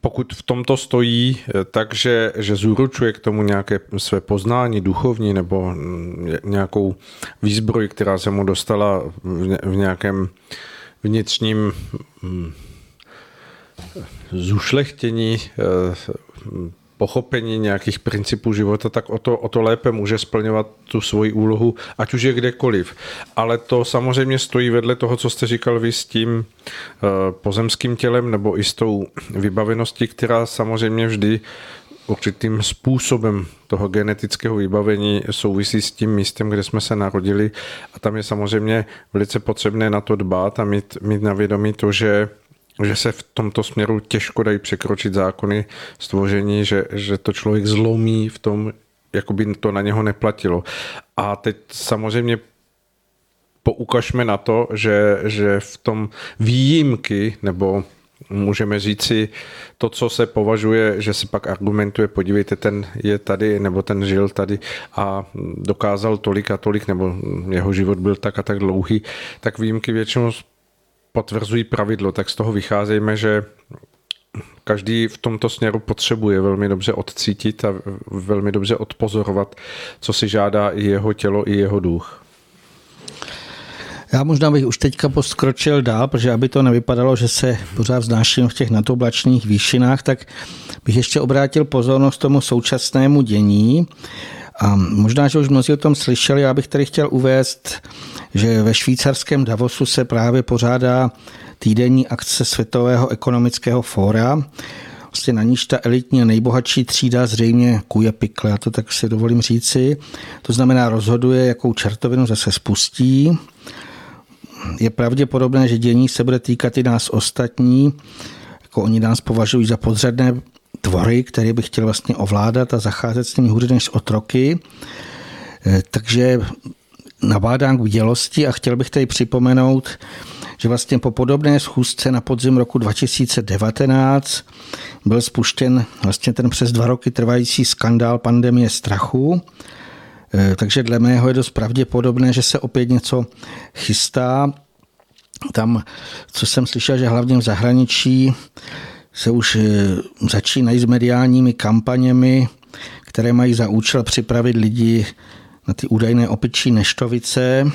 pokud v tomto stojí, eh, takže že zúročuje k tomu nějaké své poznání duchovní nebo nějakou výzbroj, která se mu dostala v nějakém vnitřním mm, zušlechtění eh, pochopení nějakých principů života, tak o to, o to lépe může splňovat tu svoji úlohu, ať už je kdekoliv. Ale to samozřejmě stojí vedle toho, co jste říkal vy s tím eh, pozemským tělem nebo i s tou vybaveností, která samozřejmě vždy určitým způsobem toho genetického vybavení souvisí s tím místem, kde jsme se narodili a tam je samozřejmě velice potřebné na to dbát a mít, mít na vědomí to, že že se v tomto směru těžko dají překročit zákony stvoření, že, že to člověk zlomí v tom, jako by to na něho neplatilo. A teď samozřejmě poukažme na to, že, že v tom výjimky nebo můžeme říci to, co se považuje, že se pak argumentuje, podívejte, ten je tady, nebo ten žil tady a dokázal tolik a tolik, nebo jeho život byl tak a tak dlouhý, tak výjimky většinou potvrzují pravidlo, tak z toho vycházejme, že každý v tomto směru potřebuje velmi dobře odcítit a velmi dobře odpozorovat, co si žádá i jeho tělo, i jeho duch. Já možná bych už teďka poskročil dál, protože aby to nevypadalo, že se pořád vznáším v těch natoblačných výšinách, tak bych ještě obrátil pozornost tomu současnému dění. A možná, že už mnozí o tom slyšeli, já bych tady chtěl uvést že ve švýcarském Davosu se právě pořádá týdenní akce Světového ekonomického fóra, vlastně na níž ta elitní nejbohatší třída zřejmě kuje pikle, já to tak si dovolím říci. To znamená rozhoduje, jakou čertovinu zase spustí. Je pravděpodobné, že dění se bude týkat i nás ostatní, jako oni nás považují za podřadné tvory, které by chtěli vlastně ovládat a zacházet s nimi hůře než s otroky. Eh, takže nabádám k bdělosti a chtěl bych tady připomenout, že vlastně po podobné schůzce na podzim roku 2019 byl spuštěn vlastně ten přes dva roky trvající skandál pandemie strachu. E, takže dle mého je dost pravděpodobné, že se opět něco chystá. Tam, co jsem slyšel, že hlavně v zahraničí se už e, začínají s mediálními kampaněmi, které mají za účel připravit lidi na ty údajné opičí neštovice.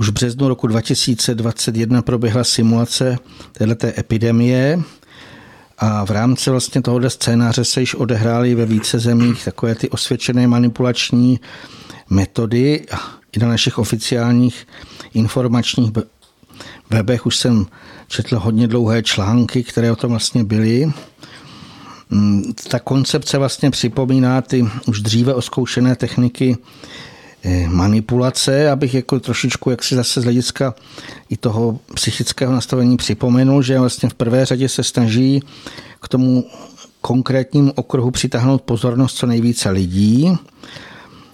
Už v březnu roku 2021 proběhla simulace této epidemie a v rámci vlastně tohoto scénáře se již odehrály ve více zemích takové ty osvědčené manipulační metody. I na našich oficiálních informačních webech už jsem četl hodně dlouhé články, které o tom vlastně byly. Mm, ta koncepce vlastně připomíná ty už dříve oskoušené techniky manipulace, abych jako trošičku jak si zase z hlediska i toho psychického nastavení připomenul, že vlastně v prvé řadě se snaží k tomu konkrétnímu okruhu přitáhnout pozornost co nejvíce lidí,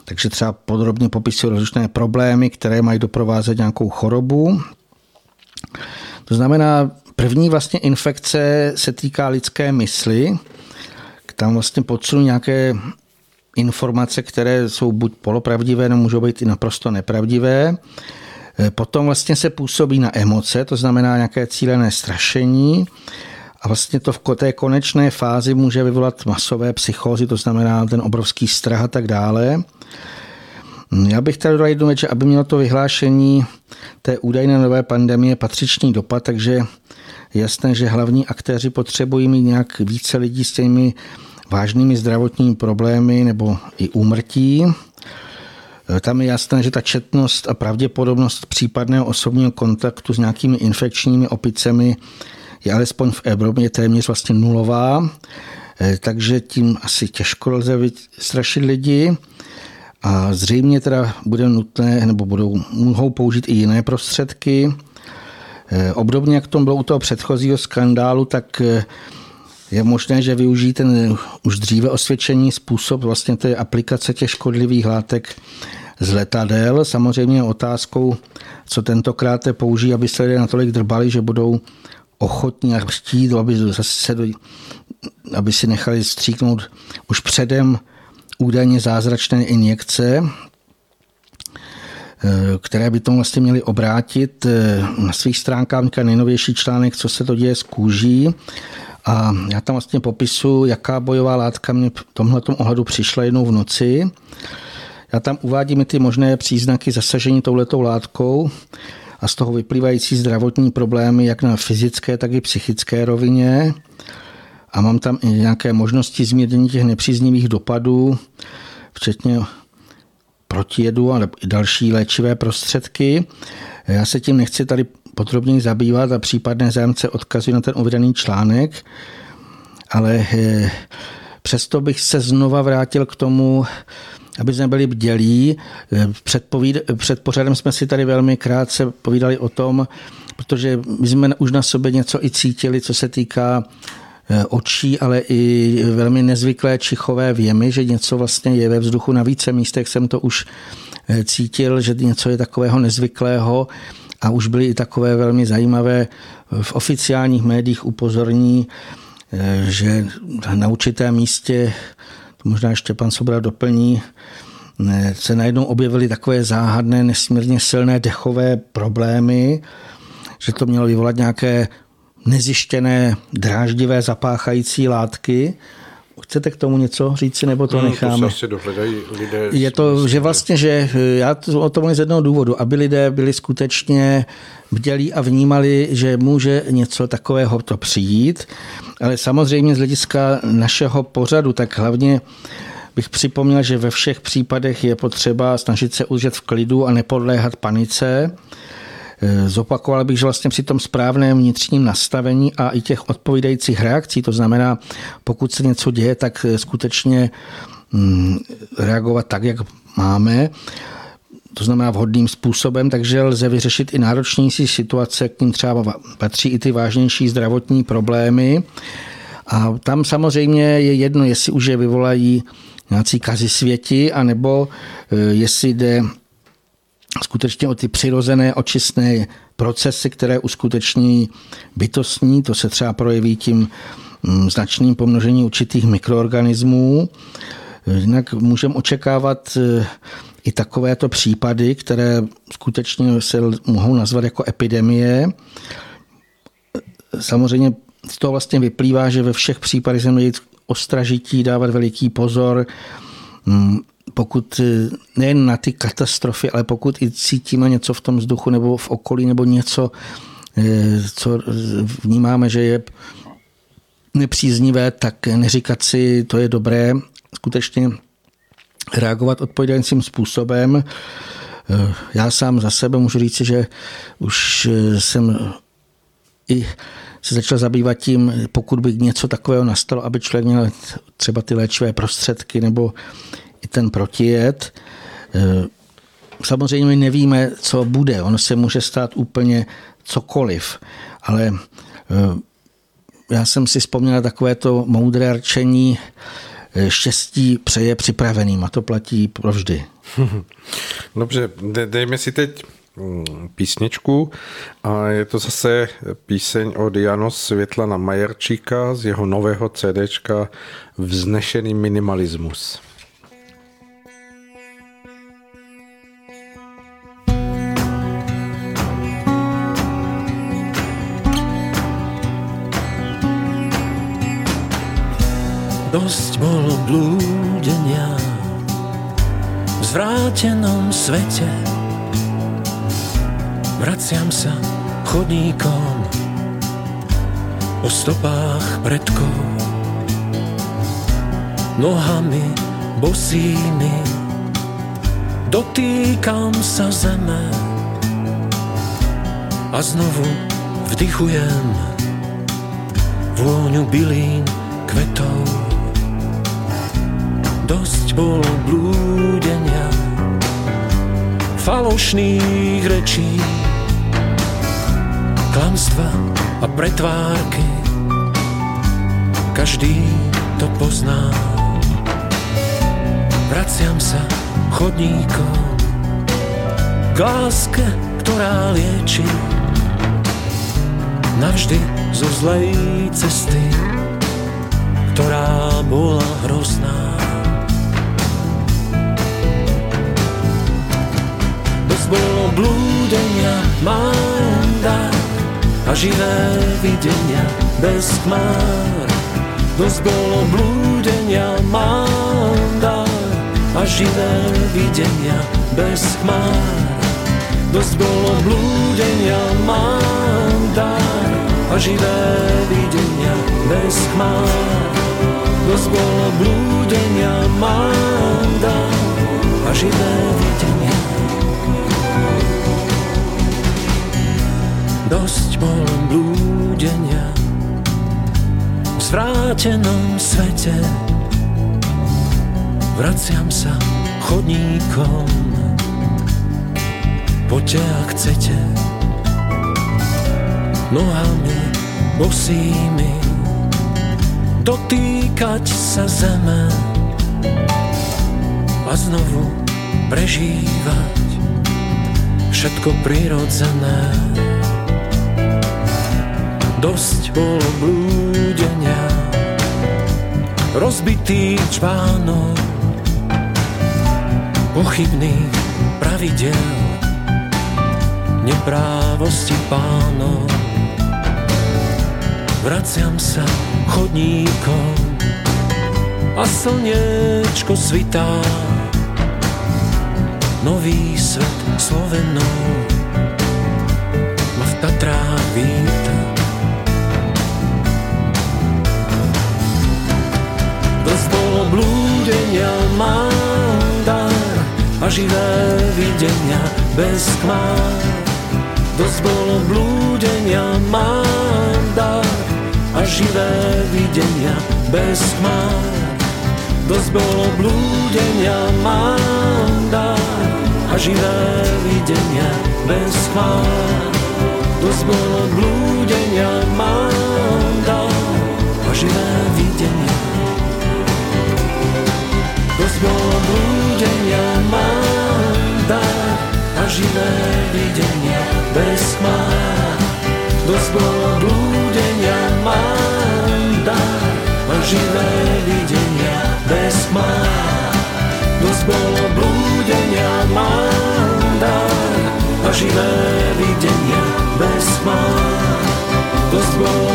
takže třeba podrobně popisují rozličné problémy, které mají doprovázet nějakou chorobu. To znamená, první vlastně infekce se týká lidské mysli, tam vlastně podsunu nějaké informace, které jsou buď polopravdivé, nebo můžou být i naprosto nepravdivé. E, potom vlastně se působí na emoce, to znamená nějaké cílené strašení. A vlastně to v té konečné fázi může vyvolat masové psychózy, to znamená ten obrovský strach a tak dále. Já bych tady dodal jednu věc, že aby mělo to vyhlášení té údajné nové pandemie patřičný dopad, takže jasné, že hlavní aktéři potřebují mít nějak více lidí s těmi vážnými zdravotními problémy nebo i úmrtí. Tam je jasné, že ta četnost a pravděpodobnost případného osobního kontaktu s nějakými infekčními opicemi je alespoň v Evropě téměř vlastně nulová, takže tím asi těžko lze strašit lidi. A zřejmě teda bude nutné, nebo budou, mohou použít i jiné prostředky. Obdobně jak to bylo u toho předchozího skandálu, tak je možné, že využijí ten už dříve osvědčený způsob vlastně té aplikace těch škodlivých látek z letadel. Samozřejmě otázkou, co tentokrát použijí, aby se lidé natolik drbali, že budou ochotní a chtít, aby, zase, aby si nechali stříknout už předem údajně zázračné injekce, které by tomu vlastně měli obrátit na svých stránkách nejnovější článek, co se to děje s kůží. A já tam vlastně popisu, jaká bojová látka mě v tomhle ohledu přišla jednou v noci. Já tam uvádím ty možné příznaky zasažení touhletou látkou a z toho vyplývající zdravotní problémy jak na fyzické, tak i psychické rovině. A mám tam i nějaké možnosti zmírnění těch nepříznivých dopadů, včetně protijedu a další léčivé prostředky. Já se tím nechci tady podrobněji zabývat a případné zájemce odkazují na ten uvedený článek, ale eh, přesto bych se znova vrátil k tomu, aby jsme byli bdělí. Eh, před, povíd, před pořadem jsme si tady velmi krátce povídali o tom, protože my jsme už na sobě něco i cítili, co se týká eh, očí, ale i velmi nezvyklé čichové věmy, že něco vlastně je ve vzduchu. Na více místech jsem to už cítil, že něco je takového nezvyklého a už byly i takové velmi zajímavé v oficiálních médiích upozorní, eh, že na určitém místě, to možná ještě pan Sobra doplní, eh, se najednou objevily takové záhadné, nesmírně silné dechové problémy, že to mělo vyvolat nějaké nezjištěné dráždivé zapáchající látky, Chcete k tomu něco říci, nebo to no, necháme? To se dohledají lidé. Je to, že vlastně, že já to, o tom z jednoho důvodu, aby lidé byli skutečně bdělí a vnímali, že může něco takového to přijít, ale samozřejmě z hlediska našeho pořadu, tak hlavně bych připomněl, že ve všech případech je potřeba snažit se udržet v klidu a nepodléhat panice. Eh, zopakoval bych, že vlastně při tom správném vnitřním nastavení a i těch odpovídajících reakcí, to znamená, pokud se něco děje, tak eh, skutečně mm, reagovat tak, jak máme, to znamená vhodným způsobem, takže lze vyřešit i náročnější situace, k ním třeba patří i ty vážnější zdravotní problémy. A tam samozřejmě je jedno, jestli už je vyvolají nějací kazy světi, anebo eh, jestli jde skutečně o ty přirozené očistné procesy, které uskuteční bytostní, to se třeba projeví tím mm, značným pomnožení určitých mikroorganismů. Jinak můžeme očekávat e, i takovéto případy, které skutečně se mohou nazvat jako epidemie. Samozřejmě z toho vlastně vyplývá, že ve všech případech se ostražití, dávat veliký pozor, mm, pokud eh, nejen na ty katastrofy, ale pokud i cítíme něco v tom vzduchu nebo v okolí nebo něco, eh, co vnímáme, že je nepříznivé, tak neříkat si, to je dobré, skutečně reagovat odpovědajícím způsobem. Eh, já sám za sebe můžu říct, že už jsem i se začal zabývat tím, pokud by něco takového nastalo, aby člověk měl třeba ty léčivé prostředky nebo i ten protijed. E, samozřejmě my nevíme, co bude. Ono se může stát úplně cokoliv, ale e, já jsem si vzpomněl takové to moudré rčení, e, štěstí přeje připraveným a to platí provždy. Dobře, dejme si teď mm, písničku a je to zase píseň od Janos Světlana Majerčíka z jeho nového CDčka Vznešený minimalismus. Dosť bolo blúdenia v zvrátenom svete. Vraciam sa chodníkom po stopách predkov. Nohami bosými dotýkam sa zeme a znovu vdychujem vôňu bylín kvetov dosť bolo blúdenia, falošných rečí, klamstva a pretvárky. Každý to pozná. Vraciam sa chodníkom k láske, ktorá lieči navždy zo zlej cesty, ktorá bola hrozná. Bolo blúdenia, mám dar a živé videnia bez chmár. Dosť bolo blúdenia, mám dar a živé videnia bez chmár. Dosť bolo blúdenia, mám dar a živé videnia bez chmár. Dosť bolo blúdenia, mám dar a živé videnia. Dosť bolo blúdenia. V zvrátenom svete. Vraciam sa chodníkom. Poďte, ak chcete. Nohami bosými Dotýkať sa zeme A znovu prežívať Všetko prirodzené Dosť bolo blúdenia Rozbitý čvánok Pochybných pravidel neprávosti pánov. Vraciam sa chodníkom a slniečko svitá. Nový svet Slovenou ma v Tatrách víta. Blúdenia, mám dar a živé videnia bez chmár Dosť bolo blúdenia, mám dar a živé videnia bez chmár. Dosť bolo blúdenia, mám dar a živé videnia bez chmár. Dosť bolo blúdenia, mám dar a živé videnia. Bolo blúdenia, mám dar a živé videnia bez chmár. Dosť bolo blúdenia, mám dar a živé videnia bez chmár. Dosť bolo mám dar a živé videnia bez chmár. Dosť bolo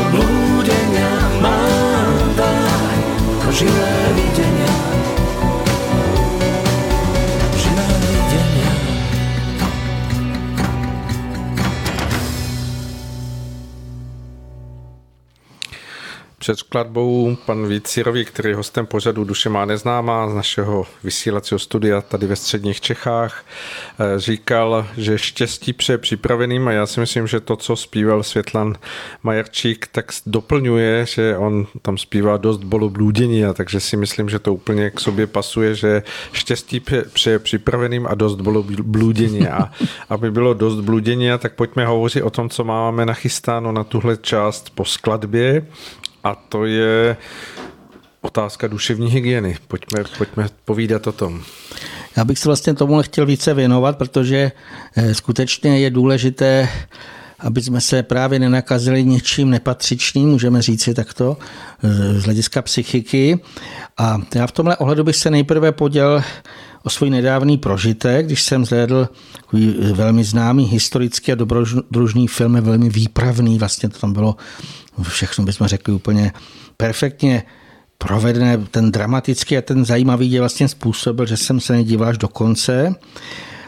mám dar a živé videnia před skladbou pan Vícirový, který je hostem pořadu Duše má neznámá z našeho vysílacího studia tady ve středních Čechách, eh, říkal, že štěstí pře připraveným a já si myslím, že to, co zpíval Světlan Majerčík, tak doplňuje, že on tam zpívá dost bolo blúdění, a takže si myslím, že to úplně k sobě pasuje, že štěstí pře připraveným a dost bolo blúdění. A aby bylo dost blúdění, tak pojďme hovořit o tom, co máme nachystáno na tuhle část po skladbě a to je otázka duševní hygieny. Pojďme, pojďme povídat o tom. Já bych se vlastně tomu chtěl více věnovat, protože eh, skutečně je důležité, aby jsme se právě nenakazili něčím nepatřičným, můžeme říct si takto, z hlediska psychiky. A já v tomhle ohledu bych se nejprve poděl o svůj nedávný prožitek, když jsem zhlédl velmi známý historický a dobrodružný film, velmi výpravný, vlastně to tam bylo všechno bychom řekli úplně perfektně provedené, ten dramatický a ten zajímavý je vlastně způsobil, že jsem se nedíval až do konce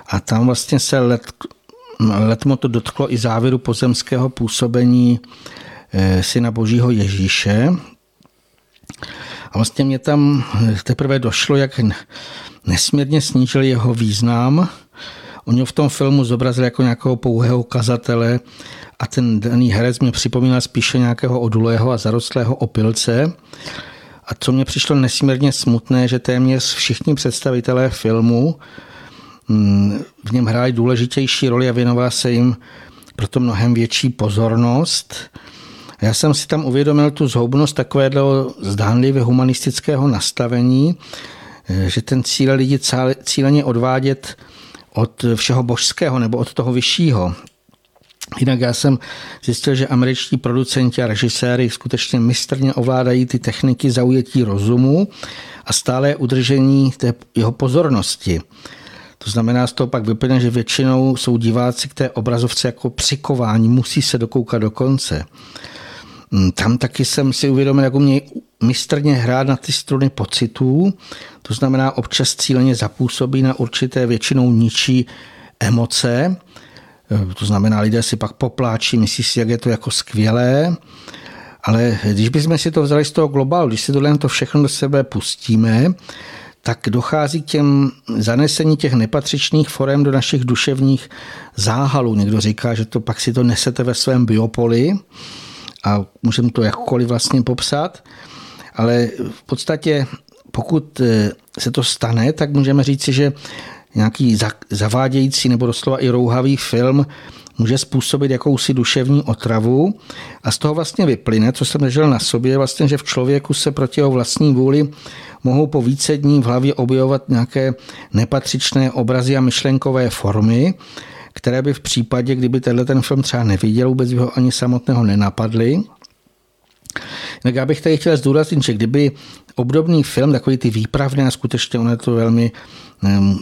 a tam vlastně se let, letmo to dotklo i závěru pozemského působení eh, syna božího Ježíše. A vlastně mě tam teprve došlo, jak nesmírně snížil jeho význam. On ho v tom filmu zobrazil jako nějakého pouhého kazatele a ten daný herec mě připomínal spíše nějakého odulého a zarostlého opilce. A co mě přišlo nesmírně smutné, že téměř všichni představitelé filmu v něm hráli důležitější roli a věnoval se jim proto mnohem větší pozornost. Já jsem si tam uvědomil tu zhoubnost takového zdánlivě humanistického nastavení, že ten cíl lidi cíleně odvádět od všeho božského nebo od toho vyššího. Jinak já jsem zjistil, že američtí producenti a režiséry skutečně mistrně ovládají ty techniky zaujetí rozumu a stále udržení té jeho pozornosti. To znamená, z toho pak vyplyne, že většinou jsou diváci k té obrazovce jako přikování, musí se dokoukat do konce. Mm, tam taky jsem si uvědomil, jak umějí mistrně hrát na ty struny pocitů, to znamená občas cíleně zapůsobí na určité většinou ničí emoce, e, to znamená, lidé si pak popláčí, myslí si, jak je to jako skvělé, ale když bychom si to vzali z toho globálu, když si tohle to všechno do sebe pustíme, tak dochází k těm zanesení těch nepatřičných forem do našich duševních záhalů. Někdo říká, že to pak si to nesete ve svém biopoli a můžeme to jakkoliv vlastně popsat, ale v podstatě pokud eh, se to stane, tak můžeme říci, že nějaký zavádějící nebo doslova i rouhavý film může způsobit jakousi duševní otravu a z toho vlastně vyplyne, co jsem nežil na sobě, vlastně, že v člověku se proti jeho vlastní vůli mohou po více dní v hlavě objevovat nějaké nepatřičné obrazy a myšlenkové formy, které by v případě, kdyby tenhle ten film třeba neviděl, vůbec by ho ani samotného nenapadly. Tak já bych tady chtěl zdůraznit, že kdyby obdobný film, takový ty výpravné, a skutečně ono je to velmi,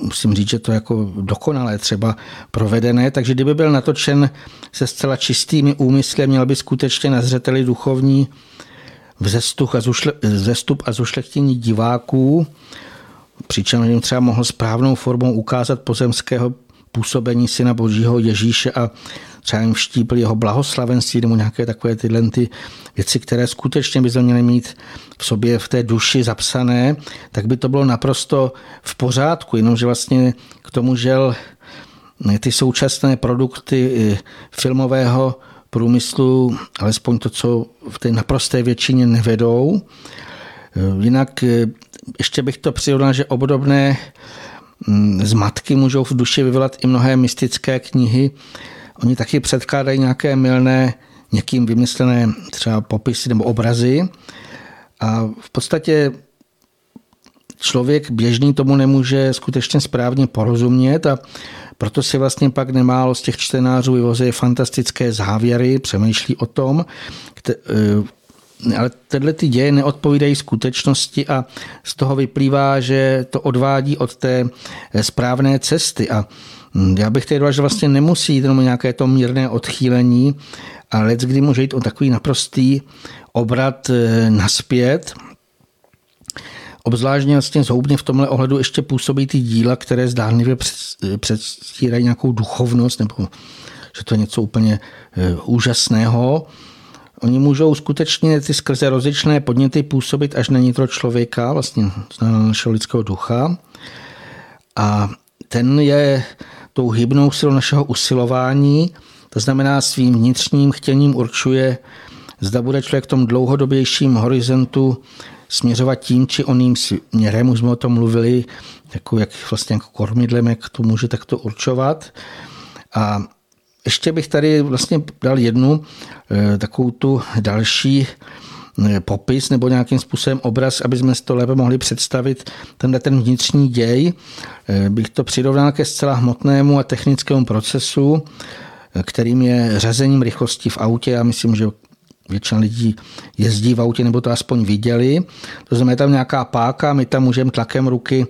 musím říct, že to jako dokonalé třeba provedené, takže kdyby byl natočen se zcela čistými úmysly, měl by skutečně na zřeteli duchovní vzestup a, zušle, vzestup a zušlechtění diváků, přičemž jim třeba mohl správnou formou ukázat pozemského působení Syna Božího Ježíše a třeba jim vštípil jeho blahoslavenství nebo nějaké takové tyhle ty věci, které skutečně by měly mít v sobě v té duši zapsané, tak by to bylo naprosto v pořádku, jenomže vlastně k tomu žel ty současné produkty filmového průmyslu, alespoň to, co v té naprosté většině nevedou. Eh, jinak eh, ještě bych to přirovnal, že obdobné mm, zmatky můžou v duši vyvolat i mnohé mystické knihy. Oni taky předkládají nějaké milné, někým vymyslené třeba popisy nebo obrazy. A v podstatě člověk běžný tomu nemůže skutečně správně porozumět a proto si vlastně pak nemálo z těch čtenářů vyvozuje fantastické závěry, přemýšlí o tom, eh, ale tyhle ty děje neodpovídají skutečnosti a z toho vyplývá, že to odvádí od té správné cesty. A já bych tedy že vlastně nemusí jít jenom nějaké to mírné odchýlení, ale kdy může jít o takový naprostý obrat eh, naspět, Obzvláštně vlastně zhoubně v tomhle ohledu ještě působí ty díla, které zdánlivě předstírají nějakou duchovnost nebo že to je něco úplně eh, úžasného. Oni můžou skutečně ty skrze rozličné podněty působit až na nitro člověka, vlastně na našeho lidského ducha. A ten je tou hybnou silou našeho usilování, to znamená svým vnitřním chtěním určuje, zda bude člověk v tom dlouhodobějším horizontu směřovat tím či oným směrem, už jsme o tom mluvili, jako jak vlastně jako kormidlem, jak to může takto určovat. A ještě bych tady vlastně dal jednu eh, takovou tu další popis nebo nějakým způsobem obraz, aby jsme si to lépe mohli představit, tenhle ten vnitřní děj. Eh, bych to přirovnal ke zcela hmotnému a technickému procesu, kterým je řazením rychlosti v autě. Já myslím, že většina lidí jezdí v autě nebo to aspoň viděli. To znamená, je tam nějaká páka, my tam můžeme tlakem ruky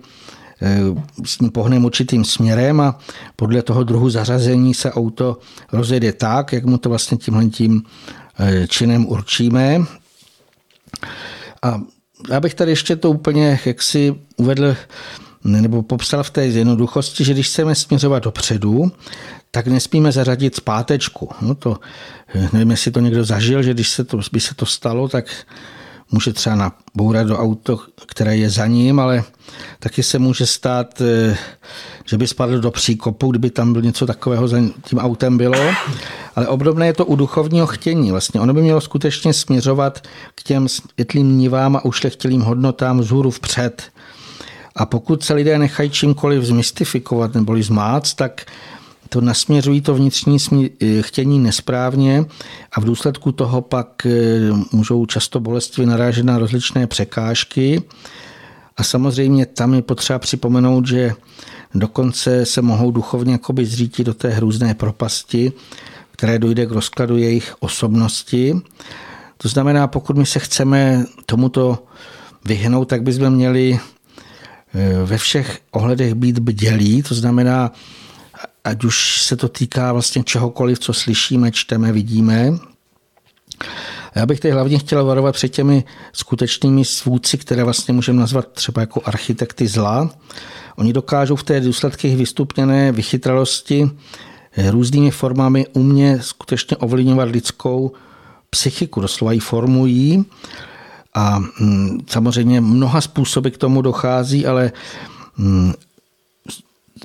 eh, s ní pohneme určitým směrem a podle toho druhu zařazení se auto rozjede tak, jak mu to vlastně tímhle tím eh, činem určíme. A já bych tady ještě to úplně jaksi uvedl nebo popsal v té jednoduchosti, že když chceme směřovat dopředu, tak nesmíme zařadit zpátečku. No to, nevím, jestli to někdo zažil, že když se to, by se to stalo, tak může třeba nabourat do auto, které je za ním, ale taky se může stát, eh, že by spadl do příkopu, kdyby tam byl něco takového za tím autem bylo. Ale obdobné je to u duchovního chtění. Vlastně ono by mělo skutečně směřovat k těm světlým nivám a ušlechtilým hodnotám vzhůru vpřed. A pokud se lidé nechají čímkoliv zmystifikovat nebo zmát, tak to nasměřují to vnitřní eh, chtění nesprávně a v důsledku toho pak eh, můžou často bolestivě narážet na rozličné překážky. A samozřejmě tam je potřeba připomenout, že dokonce se mohou duchovně jakoby zřítit do té hrůzné propasti, které dojde k rozkladu jejich osobnosti. To znamená, pokud my se chceme tomuto vyhnout, tak bychom měli eh, ve všech ohledech být bdělí, to znamená, ať už se to týká vlastně čehokoliv, co slyšíme, čteme, vidíme. Já bych tady hlavně chtěl varovat před těmi skutečnými svůdci, které vlastně můžeme nazvat třeba jako architekty zla. Oni dokážou v té důsledky vystupněné vychytralosti různými formami umě skutečně ovlivňovat lidskou psychiku, doslova ji formují. A mm, samozřejmě mnoha způsoby k tomu dochází, ale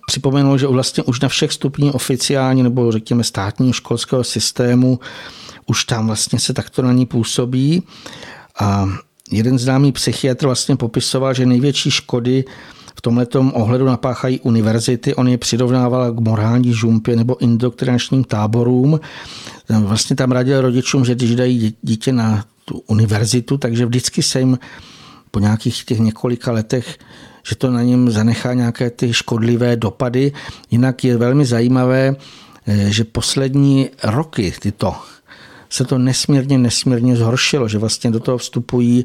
připomenul, že vlastně už na všech stupních oficiální nebo řekněme státního školského systému už tam vlastně se takto na ní působí. A jeden známý psychiatr vlastně popisoval, že největší škody v tomhle ohledu napáchají univerzity. On je přirovnával k morální žumpě nebo indoktrinačním táborům. Vlastně tam radil rodičům, že když dají dítě na tu univerzitu, takže vždycky se jim po nějakých těch několika letech že to na něm zanechá nějaké ty škodlivé dopady. Jinak je velmi zajímavé, eh, že poslední roky tyto se to nesmírně, nesmírně zhoršilo, že vlastně do toho vstupují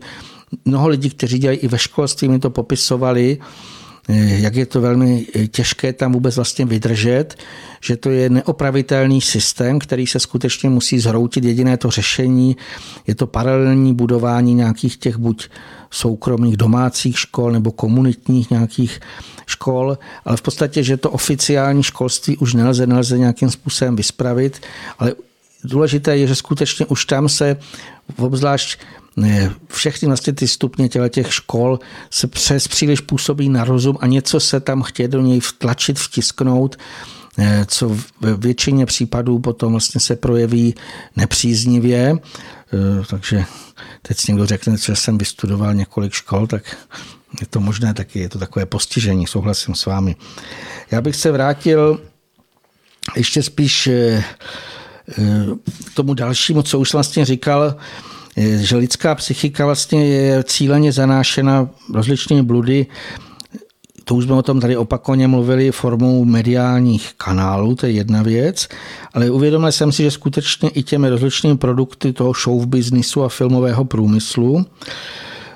mnoho lidí, kteří dělají i ve školství, mi to popisovali, jak je to velmi eh, těžké tam vůbec vlastně vydržet, že to je neopravitelný systém, který se skutečně musí zhroutit. Jediné to řešení je to paralelní budování nějakých těch buď soukromých domácích škol nebo komunitních nějakých škol, ale v podstatě, že to oficiální školství už nelze, nelze nějakým způsobem vyspravit, ale důležité je, že skutečně už tam se obzvlášť všechny vlastně ty stupně těle těch škol se přes příliš působí na rozum a něco se tam chtějí do něj vtlačit, vtisknout, co ve většině případů potom vlastně se projeví nepříznivě. Eh, takže teď si někdo řekne, že jsem vystudoval několik škol, tak je to možné taky, je to takové postižení, souhlasím s vámi. Já bych se vrátil ještě spíš eh, k tomu dalšímu, co už vlastně říkal, že lidská psychika vlastně je cíleně zanášena rozličnými bludy, to už jsme o tom tady opakovaně mluvili formou mediálních kanálů, to je jedna věc, ale uvědomil jsem si, že skutečně i těmi rozličnými produkty toho show businessu a filmového průmyslu.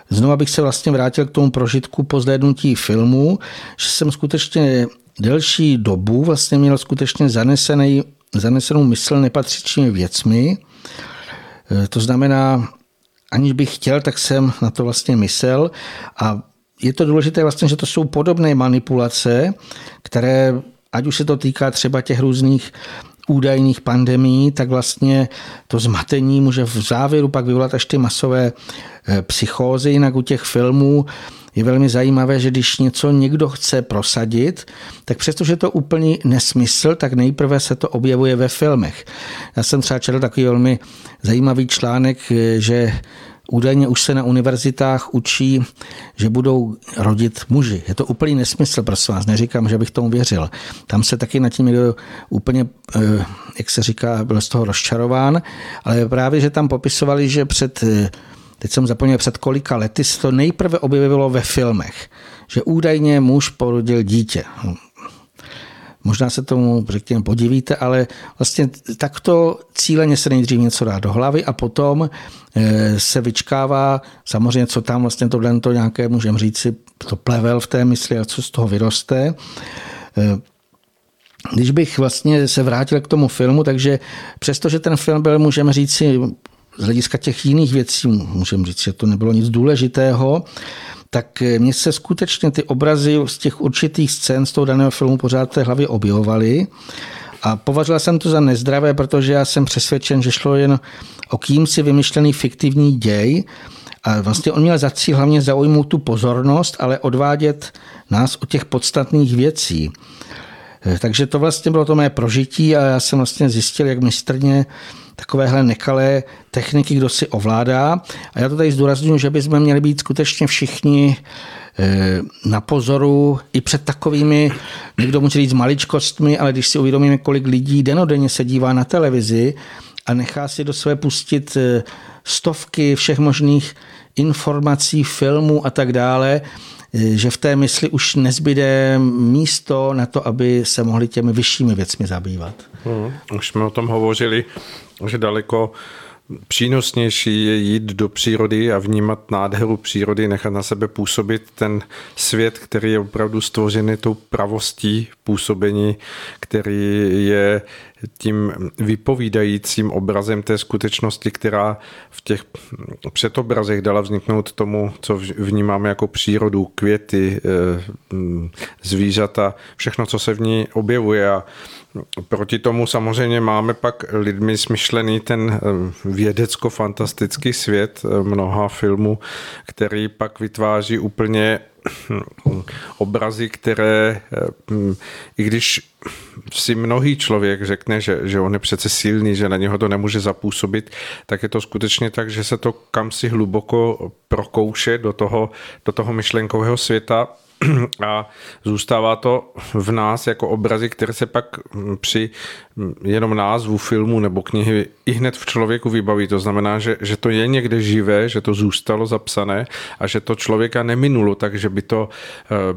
Znova bych se vlastně vrátil k tomu prožitku po zhlédnutí filmu, že jsem skutečně delší dobu vlastně měl skutečně zanesený, zanesenou mysl nepatřičnými věcmi, Eh, to znamená, aniž bych chtěl, tak jsem na to vlastně myslel a je to důležité vlastně, že to jsou podobné manipulace, které, ať už se to týká třeba těch různých údajných pandemí, tak vlastně to zmatení může v závěru pak vyvolat až ty masové eh, psychózy. Jinak u těch filmů je velmi zajímavé, že když něco někdo chce prosadit, tak přestože to úplný nesmysl, tak nejprve se to objevuje ve filmech. Já jsem třeba četl takový velmi zajímavý článek, že Údajně už se na univerzitách učí, že budou rodit muži. Je to úplný nesmysl, prosím vás, neříkám, že bych tomu věřil. Tam se taky nad tím někdo úplně, eh, jak se říká, byl z toho rozčarován, ale právě, že tam popisovali, že před eh, teď jsem zapomněl před kolika lety, se to nejprve objevilo ve filmech, že údajně muž porodil dítě. Možná se tomu, řekněme, podivíte, ale vlastně takto cíleně se nejdřív něco dá do hlavy a potom eh, se vyčkává samozřejmě, co tam vlastně tohle to nějaké, můžeme říci, to plevel v té mysli a co z toho vyroste. Eh, když bych vlastně se vrátil k tomu filmu, takže přestože ten film byl, můžeme říci, z hlediska těch jiných věcí, můžeme říct, že to nebylo nic důležitého, tak mně se skutečně ty obrazy z těch určitých scén z toho daného filmu pořád v té hlavě objevovaly. A považoval jsem to za nezdravé, protože já jsem přesvědčen, že šlo jen o kýmsi vymyšlený fiktivní děj. A vlastně on měl za cíl hlavně zaujmout tu pozornost, ale odvádět nás od těch podstatných věcí. Takže to vlastně bylo to mé prožití a já jsem vlastně zjistil, jak mistrně takovéhle nekalé techniky, kdo si ovládá. A já to tady zdůraznuju, že bychom měli být skutečně všichni na pozoru i před takovými, někdo může říct maličkostmi, ale když si uvědomíme, kolik lidí denodenně se dívá na televizi a nechá si do své pustit eh, stovky všech možných informací, filmů a tak dále, že v té mysli už nezbyde místo na to, aby se mohli těmi vyššími věcmi zabývat. Hmm, už jsme o tom hovořili, že daleko přínosnější je jít do přírody a vnímat nádheru přírody, nechat na sebe působit ten svět, který je opravdu stvořený tou pravostí působení, který je tím vypovídajícím obrazem té skutečnosti, která v těch předobrazech dala vzniknout tomu, co vnímáme jako přírodu, květy, eh, zvířata, všechno, co se v ní objevuje. A Proti tomu samozřejmě máme pak lidmi smyšlený ten vědecko-fantastický svět mnoha filmů, který pak vytváří úplně hm, obrazy, které, i když si mnohý člověk řekne, že, že on je přece silný, že na něho to nemůže zapůsobit, tak je to skutečně tak, že se to kam si hluboko prokouše do toho, do toho myšlenkového světa a zůstává to v nás jako obrazy, které se pak při jenom názvu filmu nebo knihy i hned v člověku vybaví. To znamená, že, že to je někde živé, že to zůstalo zapsané a že to člověka neminulo, takže by to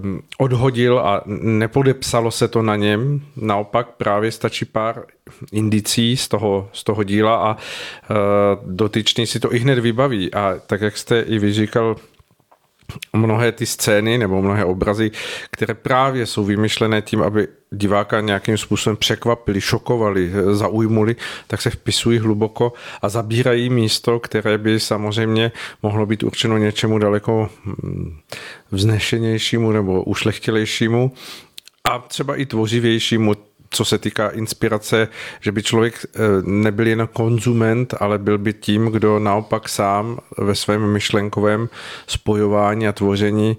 um, odhodil a nepodepsalo se to na něm. Naopak právě stačí pár indicí z toho, z toho díla a uh, dotyčný si to i hned vybaví. A tak, jak jste i vy říkal, mnohé ty scény nebo mnohé obrazy, které právě jsou vymyšlené tím, aby diváka nějakým způsobem překvapili, šokovali, zaujmuli, tak se vpisují hluboko a zabírají místo, které by samozřejmě mohlo být určeno něčemu daleko hm, vznešenějšímu nebo ušlechtilejšímu a třeba i tvořivějšímu, co se týká inspirace, že by člověk eh, nebyl jen konzument, ale byl by tím, kdo naopak sám ve svém myšlenkovém spojování a tvoření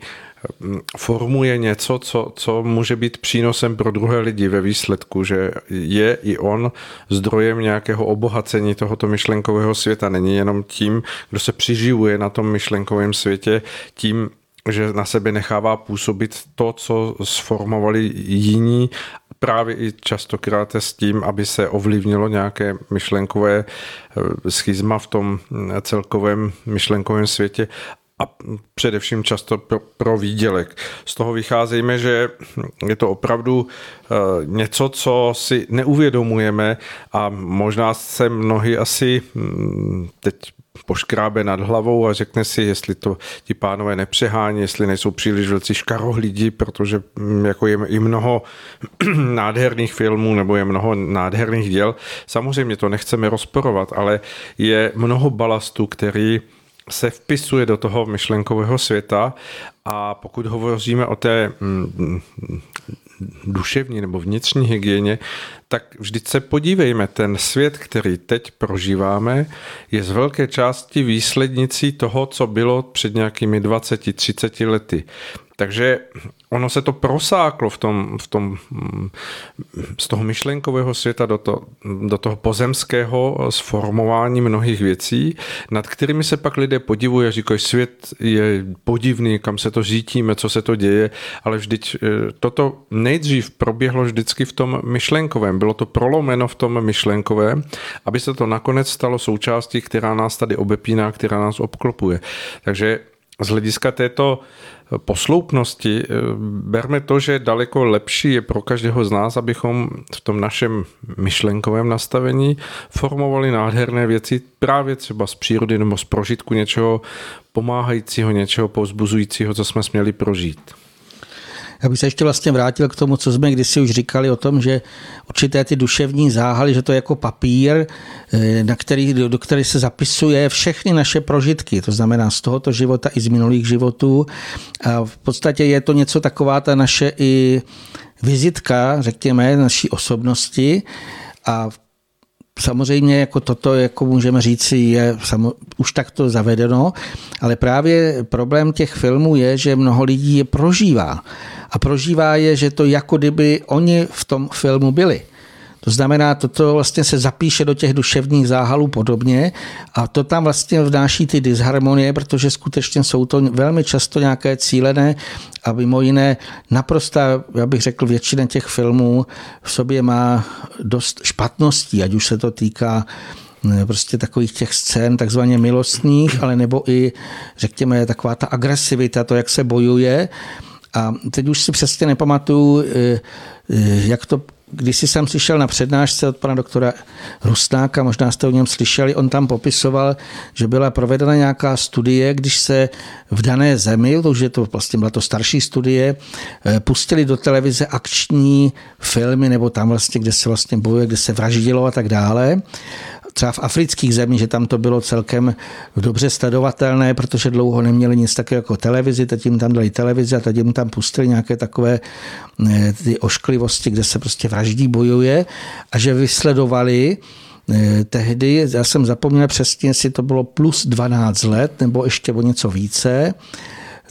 hm, formuje něco, co, co může být přínosem pro druhé lidi ve výsledku, že je i on zdrojem nějakého obohacení tohoto myšlenkového světa. Není jenom tím, kdo se přiživuje na tom myšlenkovém světě, tím, že na sebe nechává působit to, co sformovali jiní právě i častokrát s tím, aby se ovlivnilo nějaké myšlenkové eh, schizma v tom eh, celkovém myšlenkovém světě a především často pro, pro výdělek. Z toho vycházejme, že je to opravdu eh, něco, co si neuvědomujeme a možná se mnohý asi hm, teď poškrábe nad hlavou a řekne si, jestli to ti pánové nepřehání, jestli nejsou příliš velcí škarohlídi, protože mm, jako je i mnoho nádherných filmů nebo je mnoho nádherných děl. Samozřejmě to nechceme rozporovat, ale je mnoho balastu, který se vpisuje do toho myšlenkového světa a pokud hovoříme o té mm, duševní nebo vnitřní hygieně, tak vždyť se podívejme, ten svět, který teď prožíváme, je z velké části výslednicí toho, co bylo před nějakými 20-30 lety. Takže ono se to prosáklo v tom, v tom, z toho myšlenkového světa do, to, do toho pozemského sformování mnohých věcí, nad kterými se pak lidé podivují a říkají, svět je podivný, kam se to řítíme, co se to děje, ale vždyť e, toto nejdřív proběhlo vždycky v tom myšlenkovém, bylo to prolomeno v tom myšlenkovém, aby se to nakonec stalo součástí, která nás tady obepíná, která nás obklopuje. Takže z hlediska této posloupnosti eh, berme to, že daleko lepší je pro každého z nás, abychom v tom našem myšlenkovém nastavení formovali nádherné věci právě třeba z přírody nebo z prožitku něčeho pomáhajícího, něčeho povzbuzujícího, co jsme směli prožít. Já bych se ještě vlastně vrátil k tomu, co jsme kdysi už říkali o tom, že určité ty duševní záhaly, že to je jako papír, eh, na který, do který se zapisuje všechny naše prožitky, to znamená z tohoto života i z minulých životů. A v podstatě je to něco taková ta naše i vizitka, řekněme, naší osobnosti a Samozřejmě jako toto, jako můžeme říct, je samo, už takto zavedeno, ale právě problém těch filmů je, že mnoho lidí je prožívá. A prožívá je, že to jako kdyby oni v tom filmu byli. To znamená, toto vlastně se zapíše do těch duševních záhalů podobně a to tam vlastně vnáší ty disharmonie, protože skutečně jsou to velmi často nějaké cílené a mimo jiné naprosto, já bych řekl, většina těch filmů v sobě má dost špatností, ať už se to týká eh, prostě takových těch scén takzvaně milostných, ale nebo i, řekněme, taková ta agresivita, to, jak se bojuje. A teď už si přesně nepamatuju, eh, eh, jak to když jsem slyšel na přednášce od pana doktora Rusnáka, možná jste o něm slyšeli, on tam popisoval, že byla provedena nějaká studie, když se v dané zemi, to už je to vlastně byla to starší studie, eh, pustili do televize akční filmy, nebo tam vlastně, kde se vlastně bojuje, kde se vraždilo a tak dále třeba v afrických zemích, že tam to bylo celkem dobře sledovatelné, protože dlouho neměli nic takového jako televizi, teď jim tam dali televizi a teď jim tam pustili nějaké takové eh, ty ošklivosti, kde se prostě vraždí, bojuje a že vysledovali eh, tehdy, já jsem zapomněl přesně, jestli to bylo plus 12 let nebo ještě o něco více,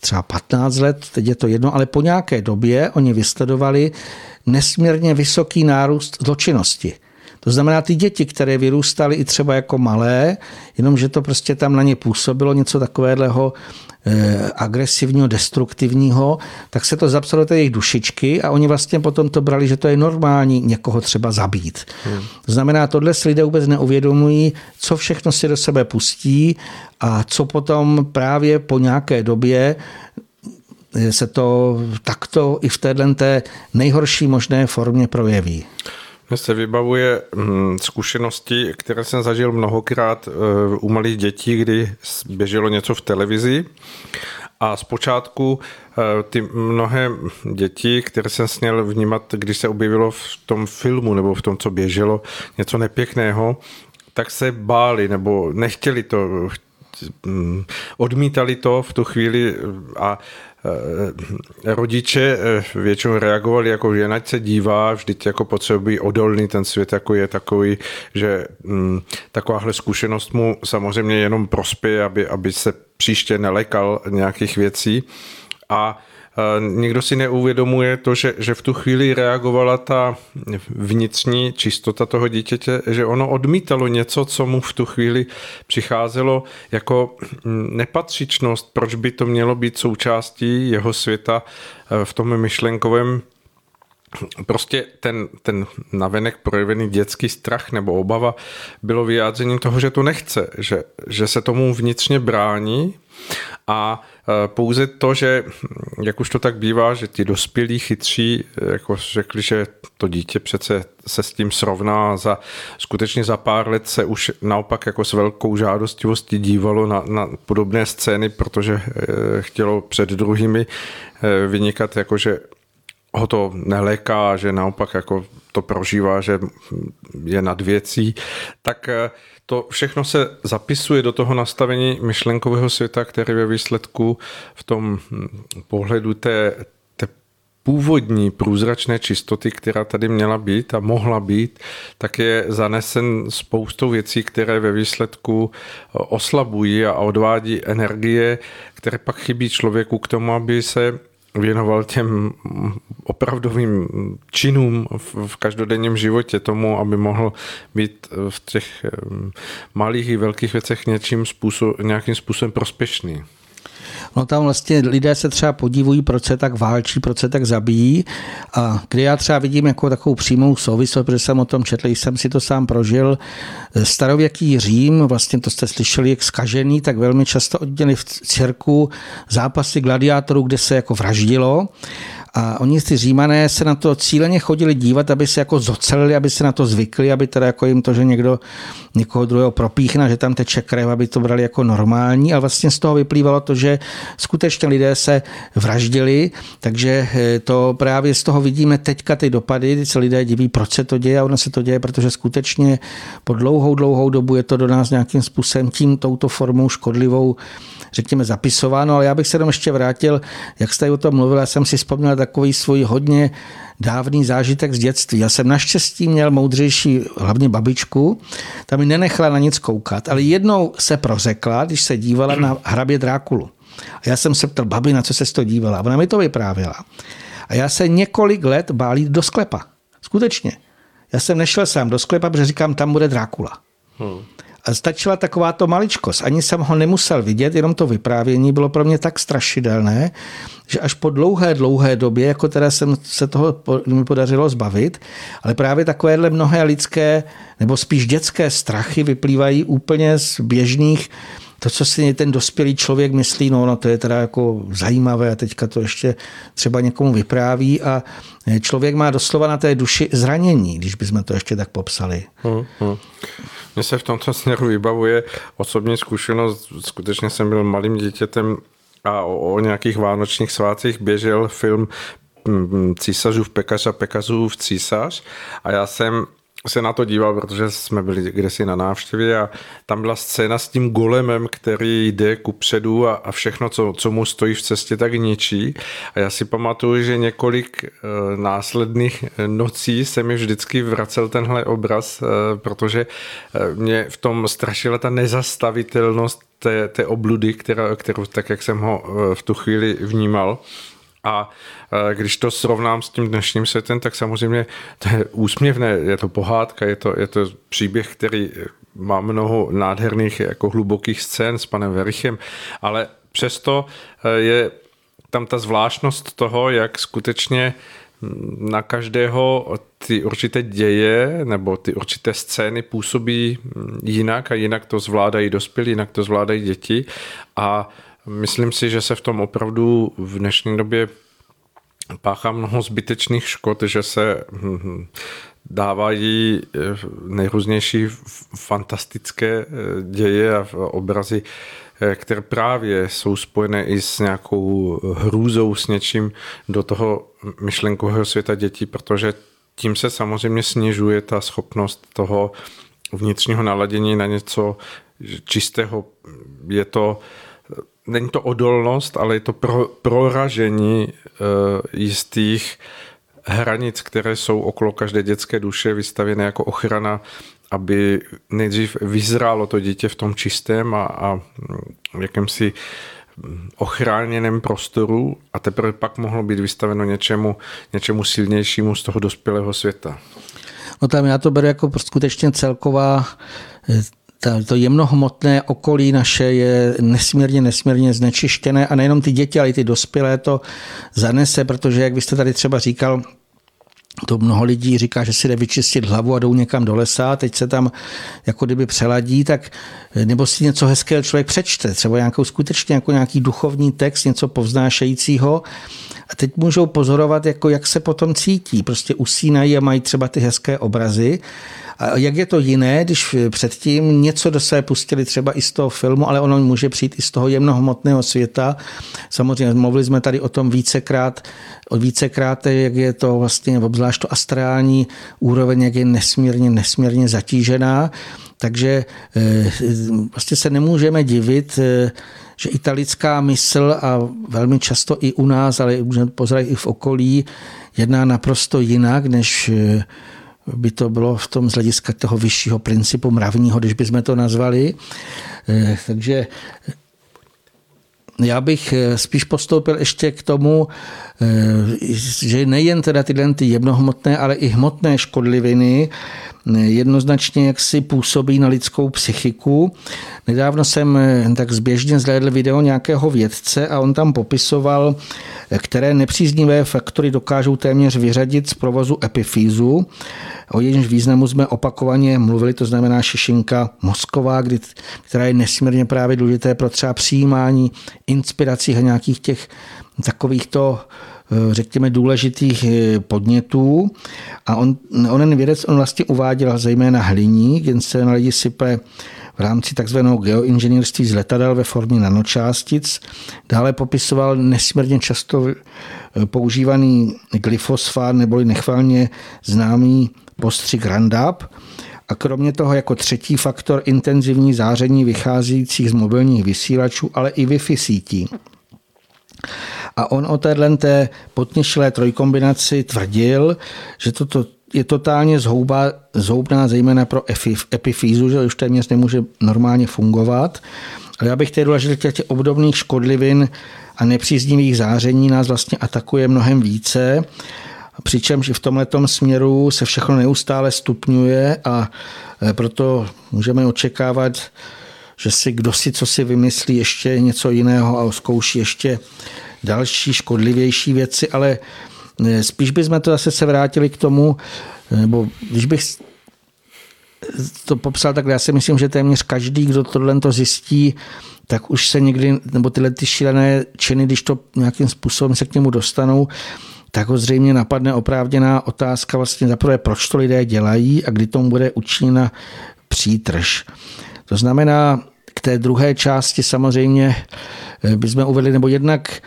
třeba 15 let, teď je to jedno, ale po nějaké době oni vysledovali nesmírně vysoký nárůst zločinnosti. To znamená, ty děti, které vyrůstaly i třeba jako malé, jenomže to prostě tam na ně působilo něco takového eh, agresivního, destruktivního, tak se to zapsalo do jejich dušičky a oni vlastně potom to brali, že to je normální někoho třeba zabít. Hmm. To znamená, tohle si lidé vůbec neuvědomují, co všechno si do sebe pustí a co potom právě po nějaké době eh, se to takto i v této nejhorší možné formě projeví. Mně se vybavuje hm, zkušenosti, které jsem zažil mnohokrát eh, u malých dětí, kdy běželo něco v televizi. A zpočátku eh, ty mnohé děti, které jsem směl vnímat, když se objevilo v tom filmu nebo v tom, co běželo, něco nepěkného, tak se báli nebo nechtěli to, hm, odmítali to v tu chvíli. A rodiče eh, většinou reagovali jako, že ať se dívá, vždyť jako potřebují odolný ten svět, jako je takový, že hm, takováhle zkušenost mu samozřejmě jenom prospěje, aby, aby se příště nelekal nějakých věcí. A nikdo si neuvědomuje to, že, že v tu chvíli reagovala ta vnitřní čistota toho dítěte, že ono odmítalo něco, co mu v tu chvíli přicházelo jako nepatřičnost, proč by to mělo být součástí jeho světa eh, v tom myšlenkovém prostě ten, ten navenek projevený dětský strach nebo obava bylo vyjádřením toho, že to nechce, že, že se tomu vnitřně brání a e, pouze to, že, jak už to tak bývá, že ti dospělí chytří jako řekli, že to dítě přece se s tím srovná za, skutečně za pár let se už naopak jako s velkou žádostivostí dívalo na, na podobné scény, protože e, chtělo před druhými e, vynikat, jako že ho to neléká, že naopak jako to prožívá, že je nad věcí, tak to všechno se zapisuje do toho nastavení myšlenkového světa, který ve výsledku v tom hm, pohledu té, té původní průzračné čistoty, která tady měla být a mohla být, tak je zanesen spoustou věcí, které ve výsledku oslabují a odvádí energie, které pak chybí člověku k tomu, aby se věnoval těm opravdovým činům v každodenním životě, tomu, aby mohl být v těch malých i velkých věcech něčím způsob, nějakým způsobem prospěšný. No tam vlastně lidé se třeba podívují, proč se tak válčí, proč se tak zabíjí. A kdy já třeba vidím jako takovou přímou souvislost, protože jsem o tom četl, jsem si to sám prožil. Starověký Řím, vlastně to jste slyšeli, jak skažený, tak velmi často oddělili v cirku zápasy gladiátorů, kde se jako vraždilo. A oni ty římané se na to cíleně chodili dívat, aby se jako zocelili, aby se na to zvykli, aby teda jako jim to, že někdo někoho druhého propíchne, že tam teče krev, aby to brali jako normální. A vlastně z toho vyplývalo to, že skutečně lidé se vraždili, takže eh, to právě z toho vidíme teďka ty dopady, kdy se lidé diví, proč se to děje a ono se to děje, protože skutečně po dlouhou, dlouhou dobu je to do nás nějakým způsobem tím, touto formou škodlivou řekněme, zapisováno, ale já bych se tam ještě vrátil, jak jste o tom mluvil, já jsem si vzpomněl takový svůj hodně dávný zážitek z dětství. Já jsem naštěstí měl moudřejší, hlavně babičku, ta mi nenechala na nic koukat, ale jednou se prořekla, když se dívala na hrabě Drákulu. A já jsem se ptal, babi, na co se to dívala? A ona mi to vyprávěla. A já se několik let bál jít do sklepa. Skutečně. Já jsem nešel sám do sklepa, protože říkám, tam bude Drákula. Hmm. Stačila takováto maličkost. Ani jsem ho nemusel vidět, jenom to vyprávění bylo pro mě tak strašidelné, že až po dlouhé, dlouhé době, jako teda jsem se toho mi podařilo zbavit, ale právě takovéhle mnohé lidské, nebo spíš dětské strachy vyplývají úplně z běžných to, co si ten dospělý člověk myslí, no, no to je teda jako zajímavé a teďka to ještě třeba někomu vypráví a člověk má doslova na té duši zranění, když bychom to ještě tak popsali. Hmm, hmm. Mně se v tomto směru vybavuje osobní zkušenost. Skutečně jsem byl malým dítětem a o, o nějakých vánočních svátcích běžel film mm, císařův pekař a pekařův císař a já jsem se na to díval, protože jsme byli kdesi na návštěvě a tam byla scéna s tím golemem, který jde ku předu a, a všechno, co, co mu stojí v cestě, tak ničí. A já si pamatuju, že několik e, následných nocí se mi vždycky vracel tenhle obraz, e, protože e, mě v tom strašila ta nezastavitelnost té, té obludy, která, kterou tak, jak jsem ho v tu chvíli vnímal. A když to srovnám s tím dnešním světem, tak samozřejmě to je úsměvné, je to pohádka, je to, je to příběh, který má mnoho nádherných jako hlubokých scén s panem Verichem, ale přesto eh, je tam ta zvláštnost toho, jak skutečně na každého ty určité děje nebo ty určité scény působí jinak a jinak to zvládají dospělí, jinak to zvládají děti. A myslím si, že se v tom opravdu v dnešní době páchá mnoho zbytečných škod, že se hm, hm, dávají eh, nejrůznější fantastické eh, děje a obrazy, eh, které právě jsou spojené i s nějakou hrůzou, s něčím do toho myšlenkového světa dětí, protože tím se samozřejmě snižuje ta schopnost toho vnitřního naladění na něco čistého. Je to není to odolnost, ale je to pro, proražení uh, jistých hranic, které jsou okolo každé dětské duše vystavěné jako ochrana, aby nejdřív vyzrálo to dítě v tom čistém a, a jakémsi ochráněném prostoru a teprve pak mohlo být vystaveno něčemu, něčemu silnějšímu z toho dospělého světa. No tam já to beru jako skutečně celková eh, to jemnohmotné okolí naše je nesmírně, nesmírně znečištěné a nejenom ty děti, ale i ty dospělé to zanese, protože jak byste tady třeba říkal, to mnoho lidí říká, že si jde vyčistit hlavu a jdou někam do lesa, teď se tam jako kdyby přeladí, tak nebo si něco hezkého člověk přečte, třeba nějakou skutečně jako nějaký duchovní text, něco povznášejícího a teď můžou pozorovat, jako jak se potom cítí, prostě usínají a mají třeba ty hezké obrazy a jak je to jiné, když předtím něco do sebe pustili třeba i z toho filmu, ale ono může přijít i z toho jemnohmotného světa. Samozřejmě mluvili jsme tady o tom vícekrát, od vícekrát, jak je to vlastně obzvlášť to astrální úroveň, jak je nesmírně, nesmírně zatížená. Takže eh, vlastně se nemůžeme divit, eh, že italická mysl a velmi často i u nás, ale můžeme pozorovat i v okolí, jedná naprosto jinak, než eh, by to bylo v tom z hlediska toho vyššího principu mravního, když bychom to nazvali. Eh, takže já bych eh, spíš postoupil ještě k tomu, eh, že nejen teda tyhle ty ale i hmotné škodliviny jednoznačně jaksi působí na lidskou psychiku. Nedávno jsem tak zběžně zhlédl video nějakého vědce a on tam popisoval, které nepříznivé faktory dokážou téměř vyřadit z provozu epifýzu o jejímž významu jsme opakovaně mluvili, to znamená šešinka mozková, která je nesmírně právě důležité pro třeba přijímání inspirací a nějakých těch takovýchto eh, řekněme, důležitých eh, podnětů. A on, onen vědec on vlastně uváděl zejména hliník, jen se na lidi sype v rámci takzvaného geoinženýrství z letadel ve formě nanočástic. Dále popisoval nesmírně často eh, používaný glyfosfát neboli nechvalně známý postřik Roundup a kromě toho jako třetí faktor intenzivní záření vycházejících z mobilních vysílačů, ale i Wi-Fi sítí. A on o téhle té potněšilé trojkombinaci tvrdil, že toto je totálně zhouba, zhoubná zejména pro epifýzu, že už téměř nemůže normálně fungovat. Ale já bych tedy důležitě těch, těch obdobných škodlivin a nepříznivých záření nás vlastně atakuje mnohem více Přičemž i v tomto směru se všechno neustále stupňuje a eh, proto můžeme očekávat, že si kdo si co si vymyslí ještě něco jiného a zkouší ještě další škodlivější věci, ale eh, spíš bychom to zase se vrátili k tomu, nebo když bych to popsal tak, já si myslím, že téměř každý, kdo tohle to zjistí, tak už se někdy, nebo tyhle ty šílené činy, když to nějakým způsobem se k němu dostanou, tak ho zřejmě napadne oprávněná otázka vlastně zaprvé, proč to lidé dělají a kdy tomu bude učiněna přítrž. To znamená, k té druhé části samozřejmě eh, bychom uvedli, nebo jednak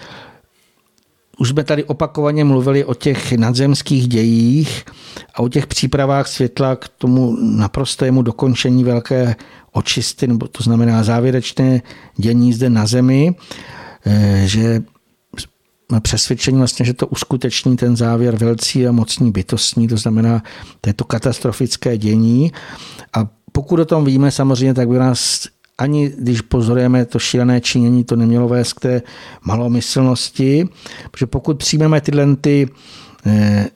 už jsme tady opakovaně mluvili o těch nadzemských dějích a o těch přípravách světla k tomu naprostému dokončení velké očisty, nebo to znamená závěrečné dění zde na Zemi, eh, že přesvědčení vlastně, že to uskuteční ten závěr velcí a mocní bytostní, to znamená této katastrofické dění. A pokud o tom víme samozřejmě, tak by nás ani když pozorujeme to šílené činění, to nemělo vést k té malomyslnosti, protože pokud přijmeme tyhle ty eh,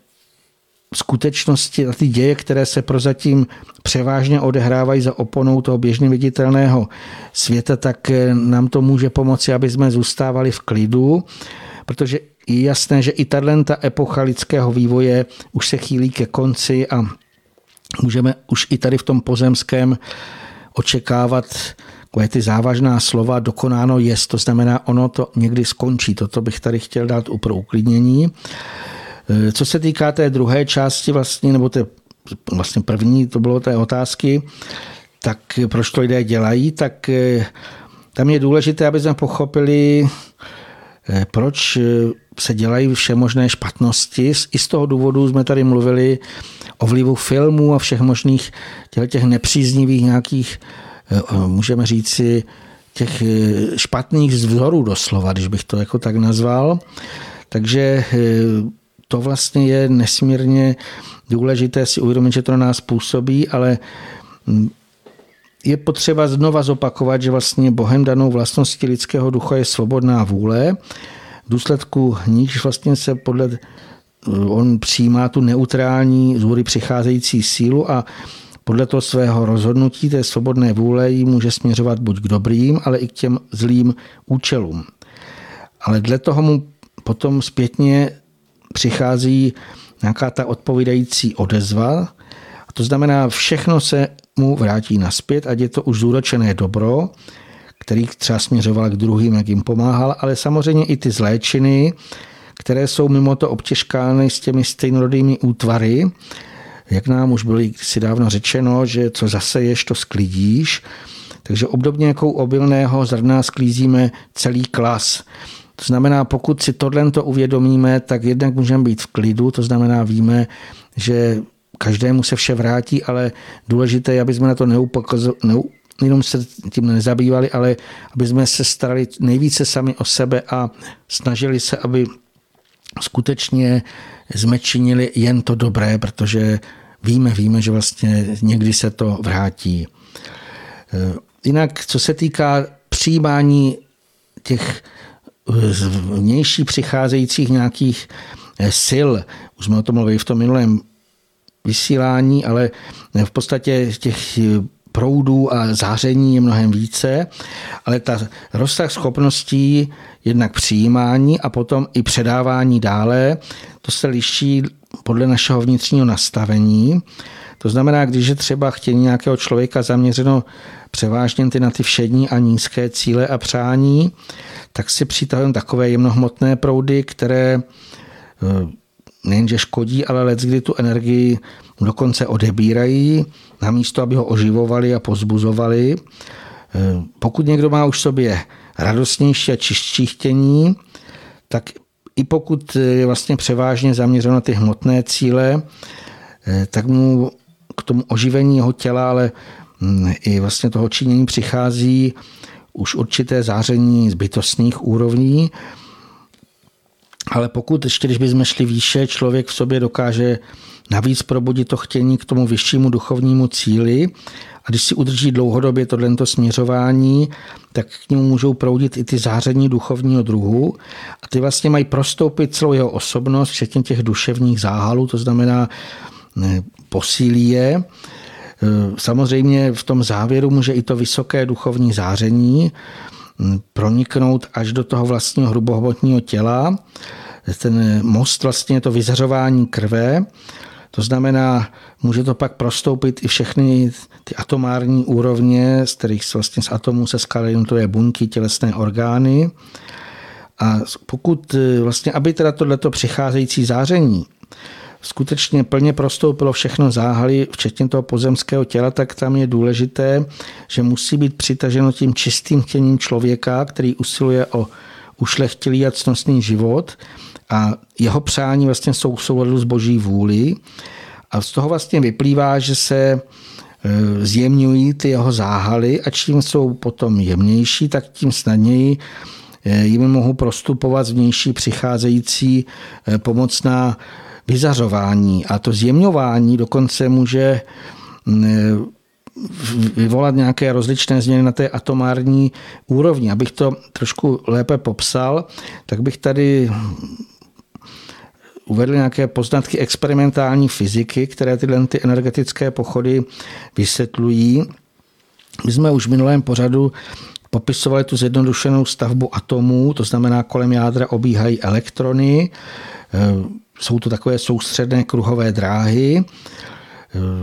skutečnosti a ty děje, které se prozatím převážně odehrávají za oponou toho běžně viditelného světa, tak eh, nám to může pomoci, aby jsme zůstávali v klidu, protože je jasné, že i tato epocha lidského vývoje už se chýlí ke konci a můžeme už i tady v tom pozemském očekávat takové ty závažná slova dokonáno jest, to znamená, ono to někdy skončí. Toto bych tady chtěl dát pro uklidnění. E, co se týká té druhé části vlastně, nebo té vlastně první, to bylo té otázky, tak proč to lidé dělají, tak e, tam je důležité, aby jsme pochopili, proč se dělají všemožné špatnosti. I z toho důvodu jsme tady mluvili o vlivu filmů a všech možných těch nepříznivých nějakých Eh, můžeme říci, těch eh, špatných vzorů doslova, když bych to jako tak nazval. Takže eh, to vlastně je nesmírně důležité si uvědomit, že to na nás působí, ale hm, je potřeba znova zopakovat, že vlastně Bohem danou vlastností lidského ducha je svobodná vůle, v důsledku níž vlastně se podle on přijímá tu neutrální z přicházející sílu a podle toho svého rozhodnutí té svobodné vůle jí může směřovat buď k dobrým, ale i k těm zlým účelům. Ale dle toho mu potom zpětně přichází nějaká ta odpovídající odezva. To znamená, všechno se mu vrátí naspět, ať je to už zúročené dobro, který třeba směřoval k druhým, jak jim pomáhal, ale samozřejmě i ty zléčiny, které jsou mimo to obtěžkány s těmi stejnorodými útvary, jak nám už bylo si dávno řečeno, že co zaseješ, to sklidíš. Takže obdobně jako u obilného zrna sklízíme celý klas. To znamená, pokud si tohle to uvědomíme, tak jednak můžeme být v klidu, to znamená, víme, že každému se vše vrátí, ale důležité je, aby jsme na to neupakazovali, jenom se tím nezabývali, ale aby jsme se starali nejvíce sami o sebe a snažili se, aby skutečně jsme činili jen to dobré, protože víme, víme, že vlastně někdy se to vrátí. Eh, jinak, co se týká přijímání těch vnější přicházejících nějakých eh, sil, už jsme o tom mluvili v tom minulém vysílání, ale v podstatě těch proudů a záření je mnohem více, ale ta rozsah schopností jednak přijímání a potom i předávání dále, to se liší podle našeho vnitřního nastavení. To znamená, když je třeba chtění nějakého člověka zaměřeno převážně ty na ty všední a nízké cíle a přání, tak si přitahujeme takové jemnohmotné proudy, které eh, nejenže škodí, ale let, kdy tu energii dokonce odebírají, namísto, aby ho oživovali a pozbuzovali. Eh, pokud někdo má už sobě radostnější a čistší chtění, tak i pokud je vlastně převážně zaměřeno na ty hmotné cíle, eh, tak mu k tomu oživení jeho těla, ale i vlastně toho činění přichází už určité záření z bytostných úrovní. Ale pokud ještě, když bychom šli výše, člověk v sobě dokáže navíc probudit to chtění k tomu vyššímu duchovnímu cíli. A když si udrží dlouhodobě tohle směřování, tak k němu můžou proudit i ty záření duchovního druhu. A ty vlastně mají prostoupit celou jeho osobnost, včetně těch duševních záhalů, to znamená posílí je. E, samozřejmě v tom závěru může i to vysoké duchovní záření proniknout až do toho vlastního hrubohmotního těla. Ten most vlastně je to vyzařování krve, to znamená, může to pak prostoupit i všechny ty atomární úrovně, z kterých vlastně z atomů se skládají jednotlivé buňky, tělesné orgány. A pokud e, vlastně, aby teda tohleto přicházející záření skutečně plně prostoupilo všechno záhaly, včetně toho pozemského těla, tak tam je důležité, že musí být přitaženo tím čistým chtěním člověka, který usiluje o ušlechtilý a cnostný život a jeho přání vlastně jsou v souladu s boží vůli. A z toho vlastně vyplývá, že se e, zjemňují ty jeho záhaly a čím jsou potom jemnější, tak tím snadněji e, jimi mohou prostupovat zvnější přicházející e, pomocná vyzařování a to zjemňování dokonce může mm, vyvolat nějaké rozličné změny na té atomární úrovni. Abych to trošku lépe popsal, tak bych tady uvedl nějaké poznatky experimentální fyziky, které tyhle ty energetické pochody vysvětlují. My jsme už v minulém pořadu popisovali tu zjednodušenou stavbu atomů, to znamená kolem jádra obíhají elektrony, jsou to takové soustředné kruhové dráhy.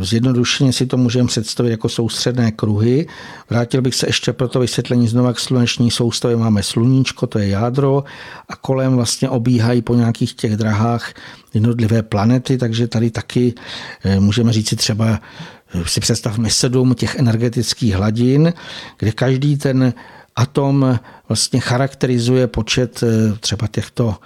Zjednodušeně si to můžeme představit jako soustředné kruhy. Vrátil bych se ještě pro to vysvětlení znova k sluneční soustavě. Máme sluníčko, to je jádro a kolem vlastně obíhají po nějakých těch drahách jednotlivé planety, takže tady taky eh, můžeme říct si třeba eh, si představme sedm těch energetických hladin, kde každý ten atom vlastně charakterizuje počet třeba těchto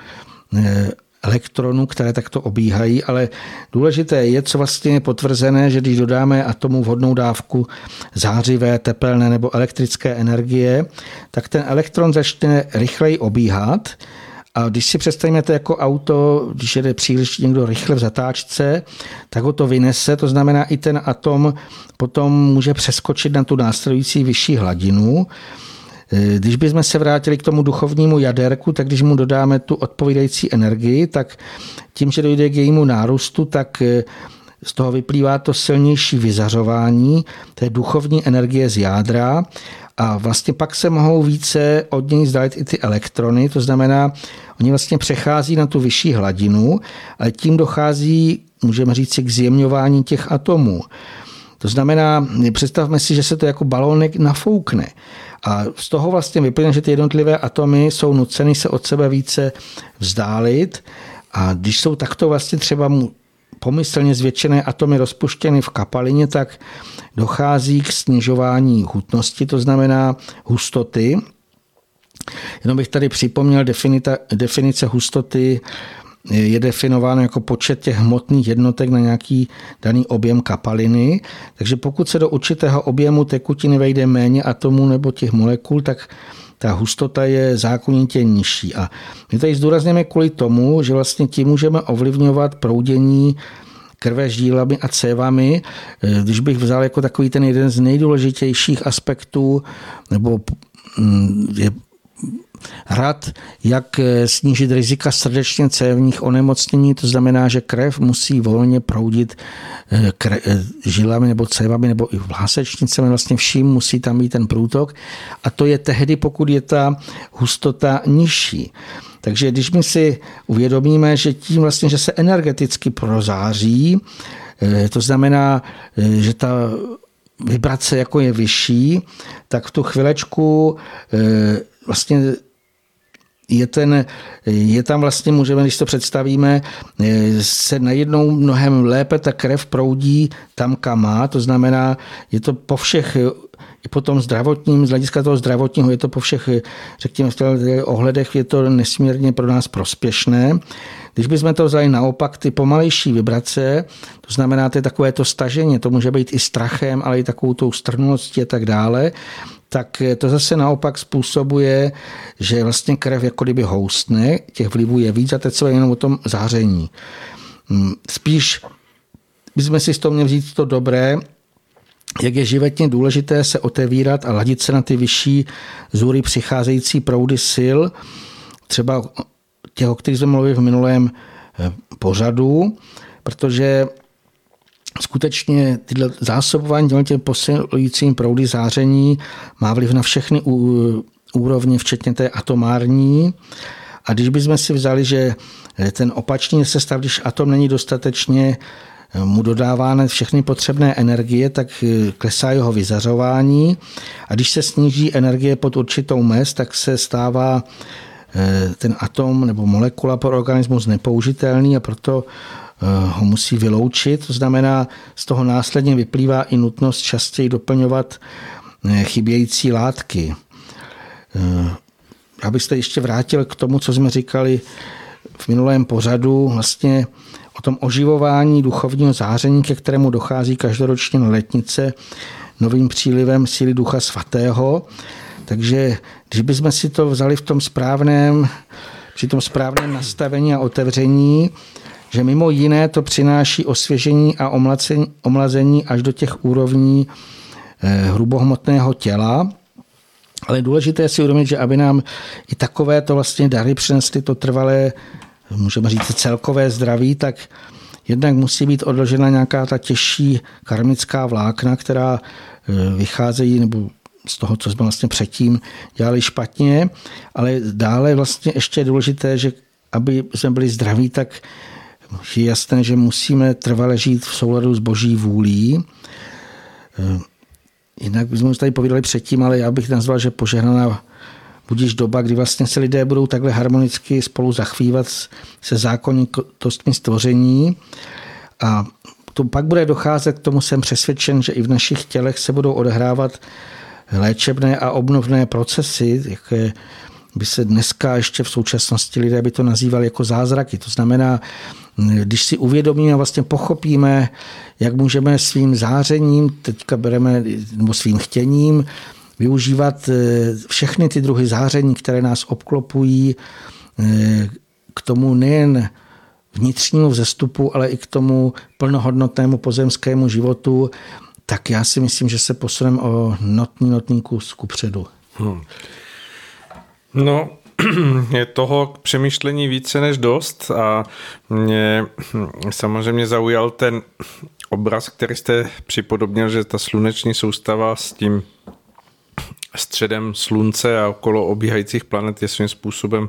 elektronů, které takto obíhají, ale důležité je, co vlastně je potvrzené, že když dodáme atomu vhodnou dávku zářivé, tepelné nebo elektrické energie, tak ten elektron začne rychleji obíhat. A když si představíme to jako auto, když jede příliš někdo rychle v zatáčce, tak ho to vynese, to znamená i ten atom potom může přeskočit na tu následující vyšší hladinu když bychom se vrátili k tomu duchovnímu jaderku, tak když mu dodáme tu odpovídající energii, tak tím, že dojde k jejímu nárůstu, tak eh, z toho vyplývá to silnější vyzařování té duchovní energie z jádra a vlastně pak se mohou více od něj zdalit i ty elektrony, to znamená, oni vlastně přechází na tu vyšší hladinu, ale tím dochází, můžeme říct, k zjemňování těch atomů. To znamená, představme si, že se to jako balónek nafoukne. A z toho vlastně vyplyne, že ty jednotlivé atomy jsou nuceny se od sebe více vzdálit. A když jsou takto vlastně třeba pomyslně zvětšené atomy rozpuštěny v kapalině, tak dochází k snižování hutnosti, to znamená hustoty. Jenom bych tady připomněl definice hustoty je definováno jako počet těch hmotných jednotek na nějaký daný objem kapaliny. Takže pokud se do určitého objemu tekutiny vejde méně atomů nebo těch molekul, tak ta hustota je zákonitě nižší. A my tady zdůrazněme kvůli tomu, že vlastně tím můžeme ovlivňovat proudění krve žílami a cévami. Když bych vzal jako takový ten jeden z nejdůležitějších aspektů, nebo mm, je rad, jak eh, snížit rizika srdečně cévních onemocnění, to znamená, že krev musí volně proudit eh, kre, eh, žilami nebo cévami nebo i vlásečnicemi, vlastně vším musí tam být ten průtok a to je tehdy, pokud je ta hustota nižší. Takže když my si uvědomíme, že tím vlastně, že se energeticky prozáří, to znamená, že ta vibrace jako je vyšší, tak v tu chvilečku vlastně je, ten, je tam vlastně, můžeme, když to představíme, se najednou mnohem lépe ta krev proudí tam, kam má, to znamená, je to po všech i po tom zdravotním, z hlediska toho zdravotního je to po všech, řekněme, ohledech je to nesmírně pro nás prospěšné. Když bychom to vzali naopak, ty pomalejší vibrace, to znamená, to je takové to stažení, to může být i strachem, ale i takovou tou strnulostí a tak dále, tak to zase naopak způsobuje, že vlastně krev jako kdyby houstne, těch vlivů je víc a teď se jenom o tom záření. Hmm, spíš bychom si z toho měli vzít to dobré, jak je životně důležité se otevírat a ladit se na ty vyšší zůry přicházející proudy sil, třeba těch, o kterých jsme mluvili v minulém eh, pořadu, protože skutečně tyhle zásobování těm posilujícím proudy záření má vliv na všechny úrovně, včetně té atomární. A když bychom si vzali, že ten opačný se stav, když atom není dostatečně mu dodávány všechny potřebné energie, tak klesá jeho vyzařování a když se sníží energie pod určitou mez, tak se stává eh, ten atom nebo molekula pro organismus nepoužitelný a proto eh, ho musí vyloučit. To znamená, z toho následně vyplývá i nutnost častěji doplňovat eh, chybějící látky. Já bych se ještě vrátil k tomu, co jsme říkali v minulém pořadu, vlastně o tom oživování duchovního záření, ke kterému dochází každoročně na letnice novým přílivem síly ducha svatého. Takže když bychom si to vzali v tom správném, při tom správném nastavení a otevření, že mimo jiné to přináší osvěžení a omlazení až do těch úrovní eh, hrubohmotného těla, ale důležité je si uvědomit, že aby nám i takové to vlastně dary přinesly to trvalé můžeme říct, celkové zdraví, tak jednak musí být odložena nějaká ta těžší karmická vlákna, která e, vycházejí nebo z toho, co jsme vlastně předtím dělali špatně, ale dále vlastně ještě je důležité, že aby jsme byli zdraví, tak je jasné, že musíme trvale žít v souladu s boží vůlí. E, jinak bychom už tady povídali předtím, ale já bych nazval, že požehnaná budíš doba, kdy vlastně se lidé budou takhle harmonicky spolu zachvívat se zákonitostmi stvoření a to pak bude docházet k tomu, jsem přesvědčen, že i v našich tělech se budou odehrávat léčebné a obnovné procesy, jaké by se dneska ještě v současnosti lidé by to nazývali jako zázraky. To znamená, když si uvědomíme a vlastně pochopíme, jak můžeme svým zářením, teďka bereme, nebo svým chtěním, využívat eh, všechny ty druhy záření, které nás obklopují, eh, k tomu nejen vnitřnímu vzestupu, ale i k tomu plnohodnotnému pozemskému životu, tak já si myslím, že se posuneme o notný notný kus kupředu. Hmm. No, je toho k přemýšlení více než dost a mě samozřejmě zaujal ten obraz, který jste připodobnil, že ta sluneční soustava s tím středem slunce a okolo obíhajících planet je svým způsobem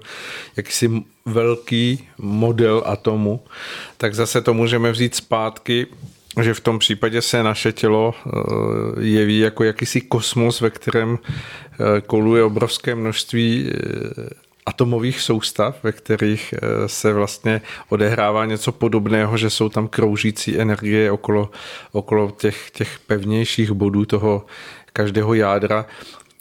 jakýsi velký model atomu, tak zase to můžeme vzít zpátky, že v tom případě se naše tělo eh, jeví jako jakýsi kosmos, ve kterém eh, koluje obrovské množství eh, atomových soustav, ve kterých se vlastně odehrává něco podobného, že jsou tam kroužící energie okolo, okolo těch, těch pevnějších bodů toho každého jádra.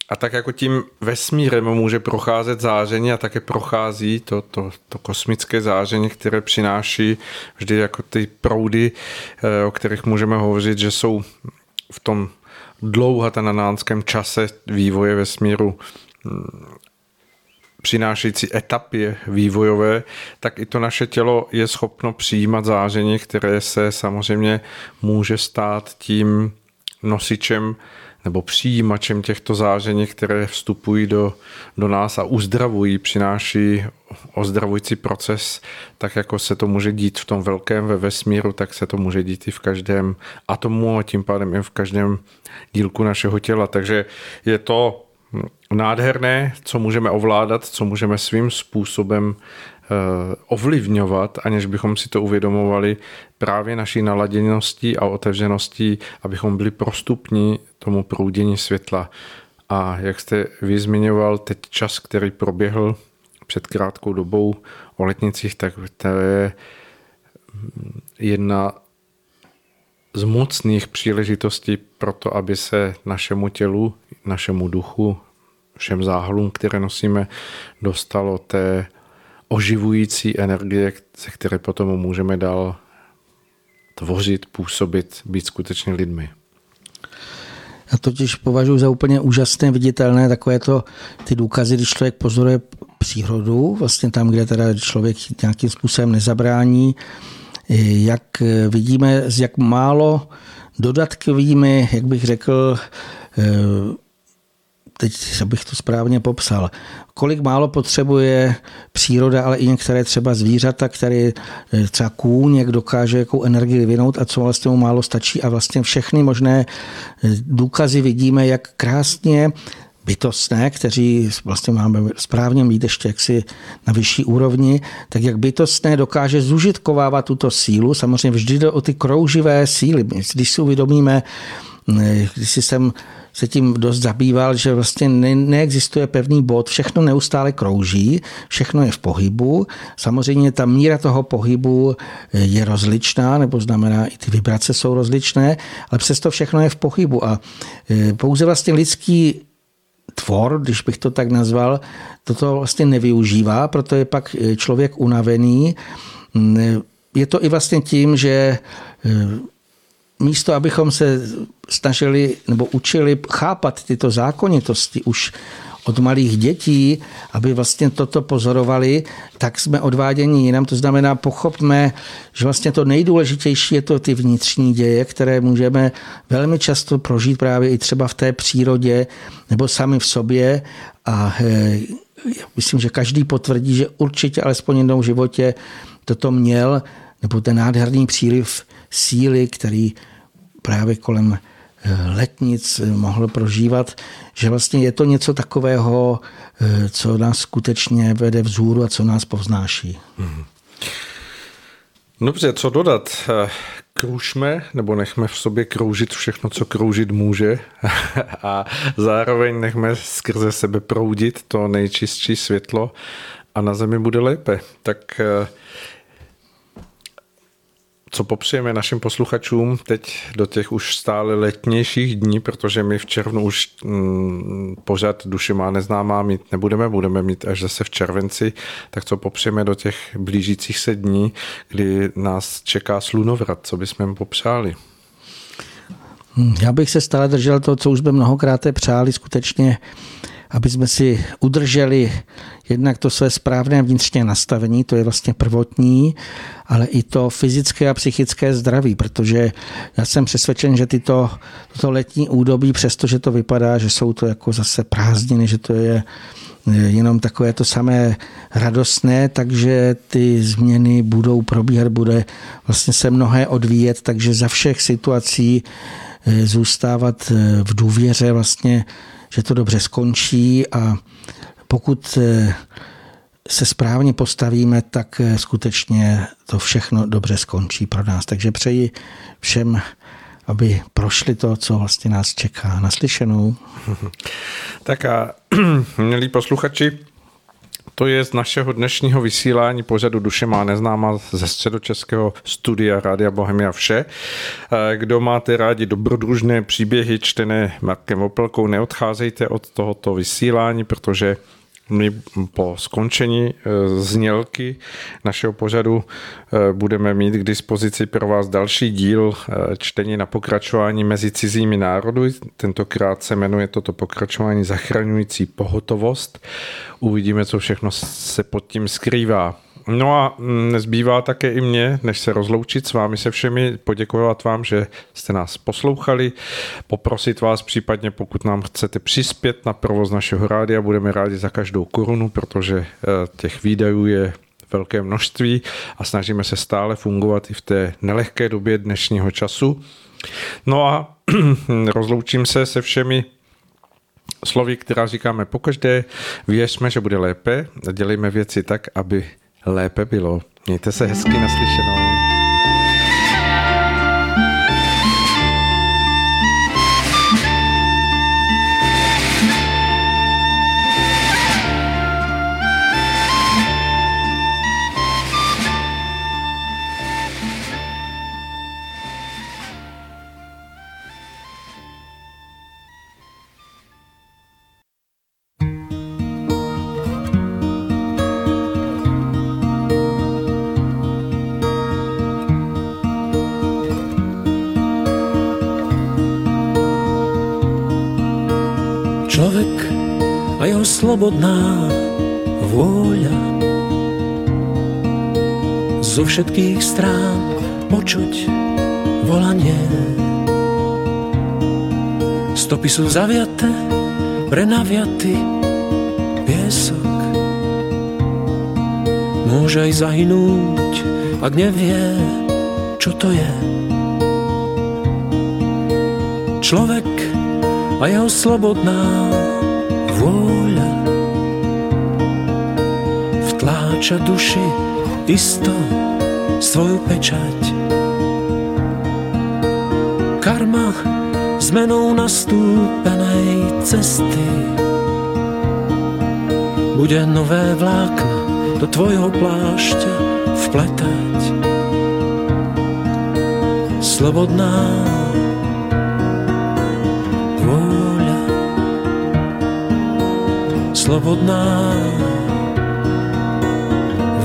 A tak jako tím vesmírem může procházet záření a také prochází to, to, to kosmické záření, které přináší vždy jako ty proudy, eh, o kterých můžeme hovořit, že jsou v tom dlouhatanánském čase vývoje vesmíru hm, přinášející etapě vývojové, tak i to naše tělo je schopno přijímat záření, které se samozřejmě může stát tím nosičem nebo přijímačem těchto záření, které vstupují do, do nás a uzdravují, přináší ozdravující proces, tak jako se to může dít v tom velkém ve vesmíru, tak se to může dít i v každém atomu a tím pádem i v každém dílku našeho těla. Takže je to nádherné, co můžeme ovládat, co můžeme svým způsobem Eh, ovlivňovat, aniž bychom si to uvědomovali právě naší naladěností a otevřeností, abychom byli prostupní tomu proudění světla. A jak jste vy zmiňoval, teď čas, který proběhl před krátkou dobou o letnicích, tak to je jedna z mocných příležitostí pro to, aby se našemu tělu, našemu duchu, všem záhlům, které nosíme, dostalo té oživující energie, ze které potom můžeme dál tvořit, působit, být skutečně lidmi. Já totiž považuji za úplně úžasné, viditelné takové to, ty důkazy, když člověk pozoruje přírodu, vlastně tam, kde teda člověk nějakým způsobem nezabrání, jak vidíme, z jak málo dodatkovými, jak bych řekl, teď abych to správně popsal, kolik málo potřebuje příroda, ale i některé třeba zvířata, které eh, třeba kůň, jak dokáže jakou energii vyvinout a co vlastně mu málo stačí. A vlastně všechny možné eh, důkazy vidíme, jak krásně bytostné, kteří vlastně máme správně mít ještě jaksi na vyšší úrovni, tak jak bytostné dokáže zužitkovávat tuto sílu. Samozřejmě vždy jde o ty krouživé síly. Když si uvědomíme, když jsem se tím dost zabýval, že vlastně ne, neexistuje pevný bod, všechno neustále krouží, všechno je v pohybu. Samozřejmě ta míra toho pohybu je rozličná, nebo znamená, i ty vibrace jsou rozličné, ale přesto všechno je v pohybu. A e, pouze vlastně lidský tvor, když bych to tak nazval, toto vlastně nevyužívá, proto je pak e, člověk unavený. Je to i vlastně tím, že e, místo, abychom se snažili nebo učili chápat tyto zákonitosti už od malých dětí, aby vlastně toto pozorovali, tak jsme odváděni jinam. To znamená, pochopme, že vlastně to nejdůležitější je to ty vnitřní děje, které můžeme velmi často prožít právě i třeba v té přírodě nebo sami v sobě. A e, myslím, že každý potvrdí, že určitě alespoň jednou v životě toto měl, nebo ten nádherný příliv síly, který právě kolem eh, letnic mohl prožívat, že vlastně je to něco takového, eh, co nás skutečně vede vzhůru a co nás povznáší. Mhm. Dobře, co dodat? Kružme, nebo nechme v sobě kroužit všechno, co kroužit může a zároveň nechme skrze sebe proudit to nejčistší světlo a na zemi bude lépe. Tak co popřejeme našim posluchačům teď do těch už stále letnějších dní, protože my v červnu už mm, pořád duši má neznámá mít nebudeme, budeme mít až zase v červenci, tak co popřejeme do těch blížících se dní, kdy nás čeká slunovrat, co bychom jim popřáli? Já bych se stále držel to, co už jsme mnohokrát přáli, skutečně aby jsme si udrželi jednak to své správné vnitřní nastavení, to je vlastně prvotní, ale i to fyzické a psychické zdraví, protože já jsem přesvědčen, že tyto, toto letní údobí, přestože to vypadá, že jsou to jako zase prázdniny, že to je jenom takové to samé radostné, takže ty změny budou probíhat, bude vlastně se mnohé odvíjet, takže za všech situací eh, zůstávat eh, v důvěře vlastně že to dobře skončí a pokud eh, se správně postavíme, tak eh, skutečně to všechno dobře skončí pro nás. Takže přeji všem, aby prošli to, co vlastně nás čeká. Naslyšenou. Tak a milí posluchači, to je z našeho dnešního vysílání pořadu Duše má neznáma ze středočeského studia Rádia Bohemia vše. Eh, kdo máte rádi dobrodružné příběhy čtené Markem Opelkou, neodcházejte od tohoto vysílání, protože my po skončení eh, znělky našeho pořadu eh, budeme mít k dispozici pro vás další díl eh, čtení na pokračování mezi cizími národy. Tentokrát se jmenuje toto pokračování Zachraňující pohotovost. Uvidíme, co všechno se pod tím skrývá. No a mm, nezbývá také i mě, než se rozloučit s vámi se všemi, poděkovat vám, že jste nás poslouchali, poprosit vás případně, pokud nám chcete přispět na provoz našeho rádia, budeme rádi za každou korunu, protože eh, těch výdajů je velké množství a snažíme se stále fungovat i v té nelehké době dnešního času. No a rozloučím se se všemi slovy, která říkáme pokaždé, věřme, že bude lépe dělejme věci tak, aby lépe bylo. Mějte se hezky naslyšenou. Slobodná vôľa zo všetkých strán počuť volanie. Stopy sú zaviaté, prenaviaty piesok. Môže aj zahynúť, ak nevie, čo to je. Človek a jeho slobodná vôľa vtláča duši isto svoju pečať. Karma zmenou nastúpenej cesty bude nové vlákna do tvojho plášťa vpletať. Slobodná vôľa, slobodná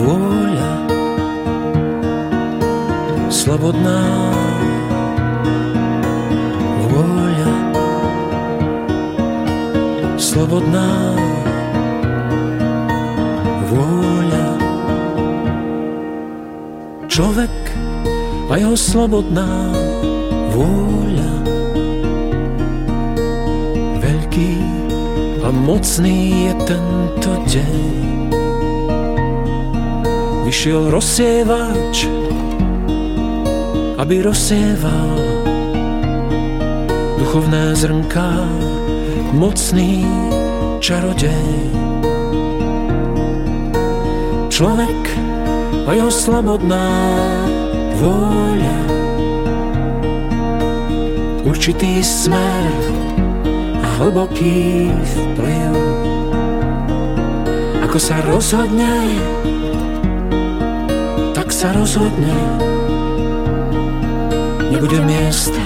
vôľa, slobodná vôľa, slobodná vôľa. Človek a jeho slobodná vôľa. Veľký a mocný je tento deň. Vyšiel rozsievač, aby rozsieval duchovné zrnká, mocný čarodej. Človek a jeho slobodná vôľa. Určitý smer hlboký vplyv. Ako sa rozhodne, tak sa rozhodne. Nebude miesta,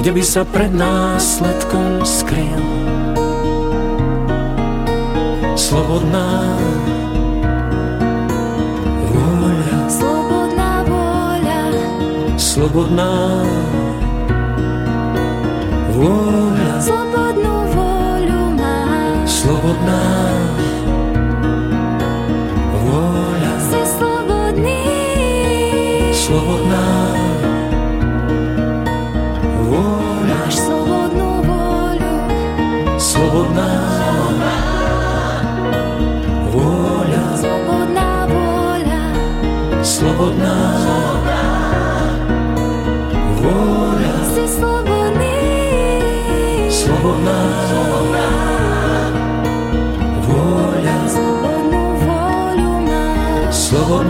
kde by sa pred následkom skryl. Slobodná vôľa, Slobodná vôľa, slobodná vôľa, slobodnú vôľu máš. slobodná vôľa, Si slobodný, slobodná vôľa, máš slobodnú vôľu. slobodná vôľa, Slobodná vôľa, slobodná vôľa, si slobodný, slobodná Slovo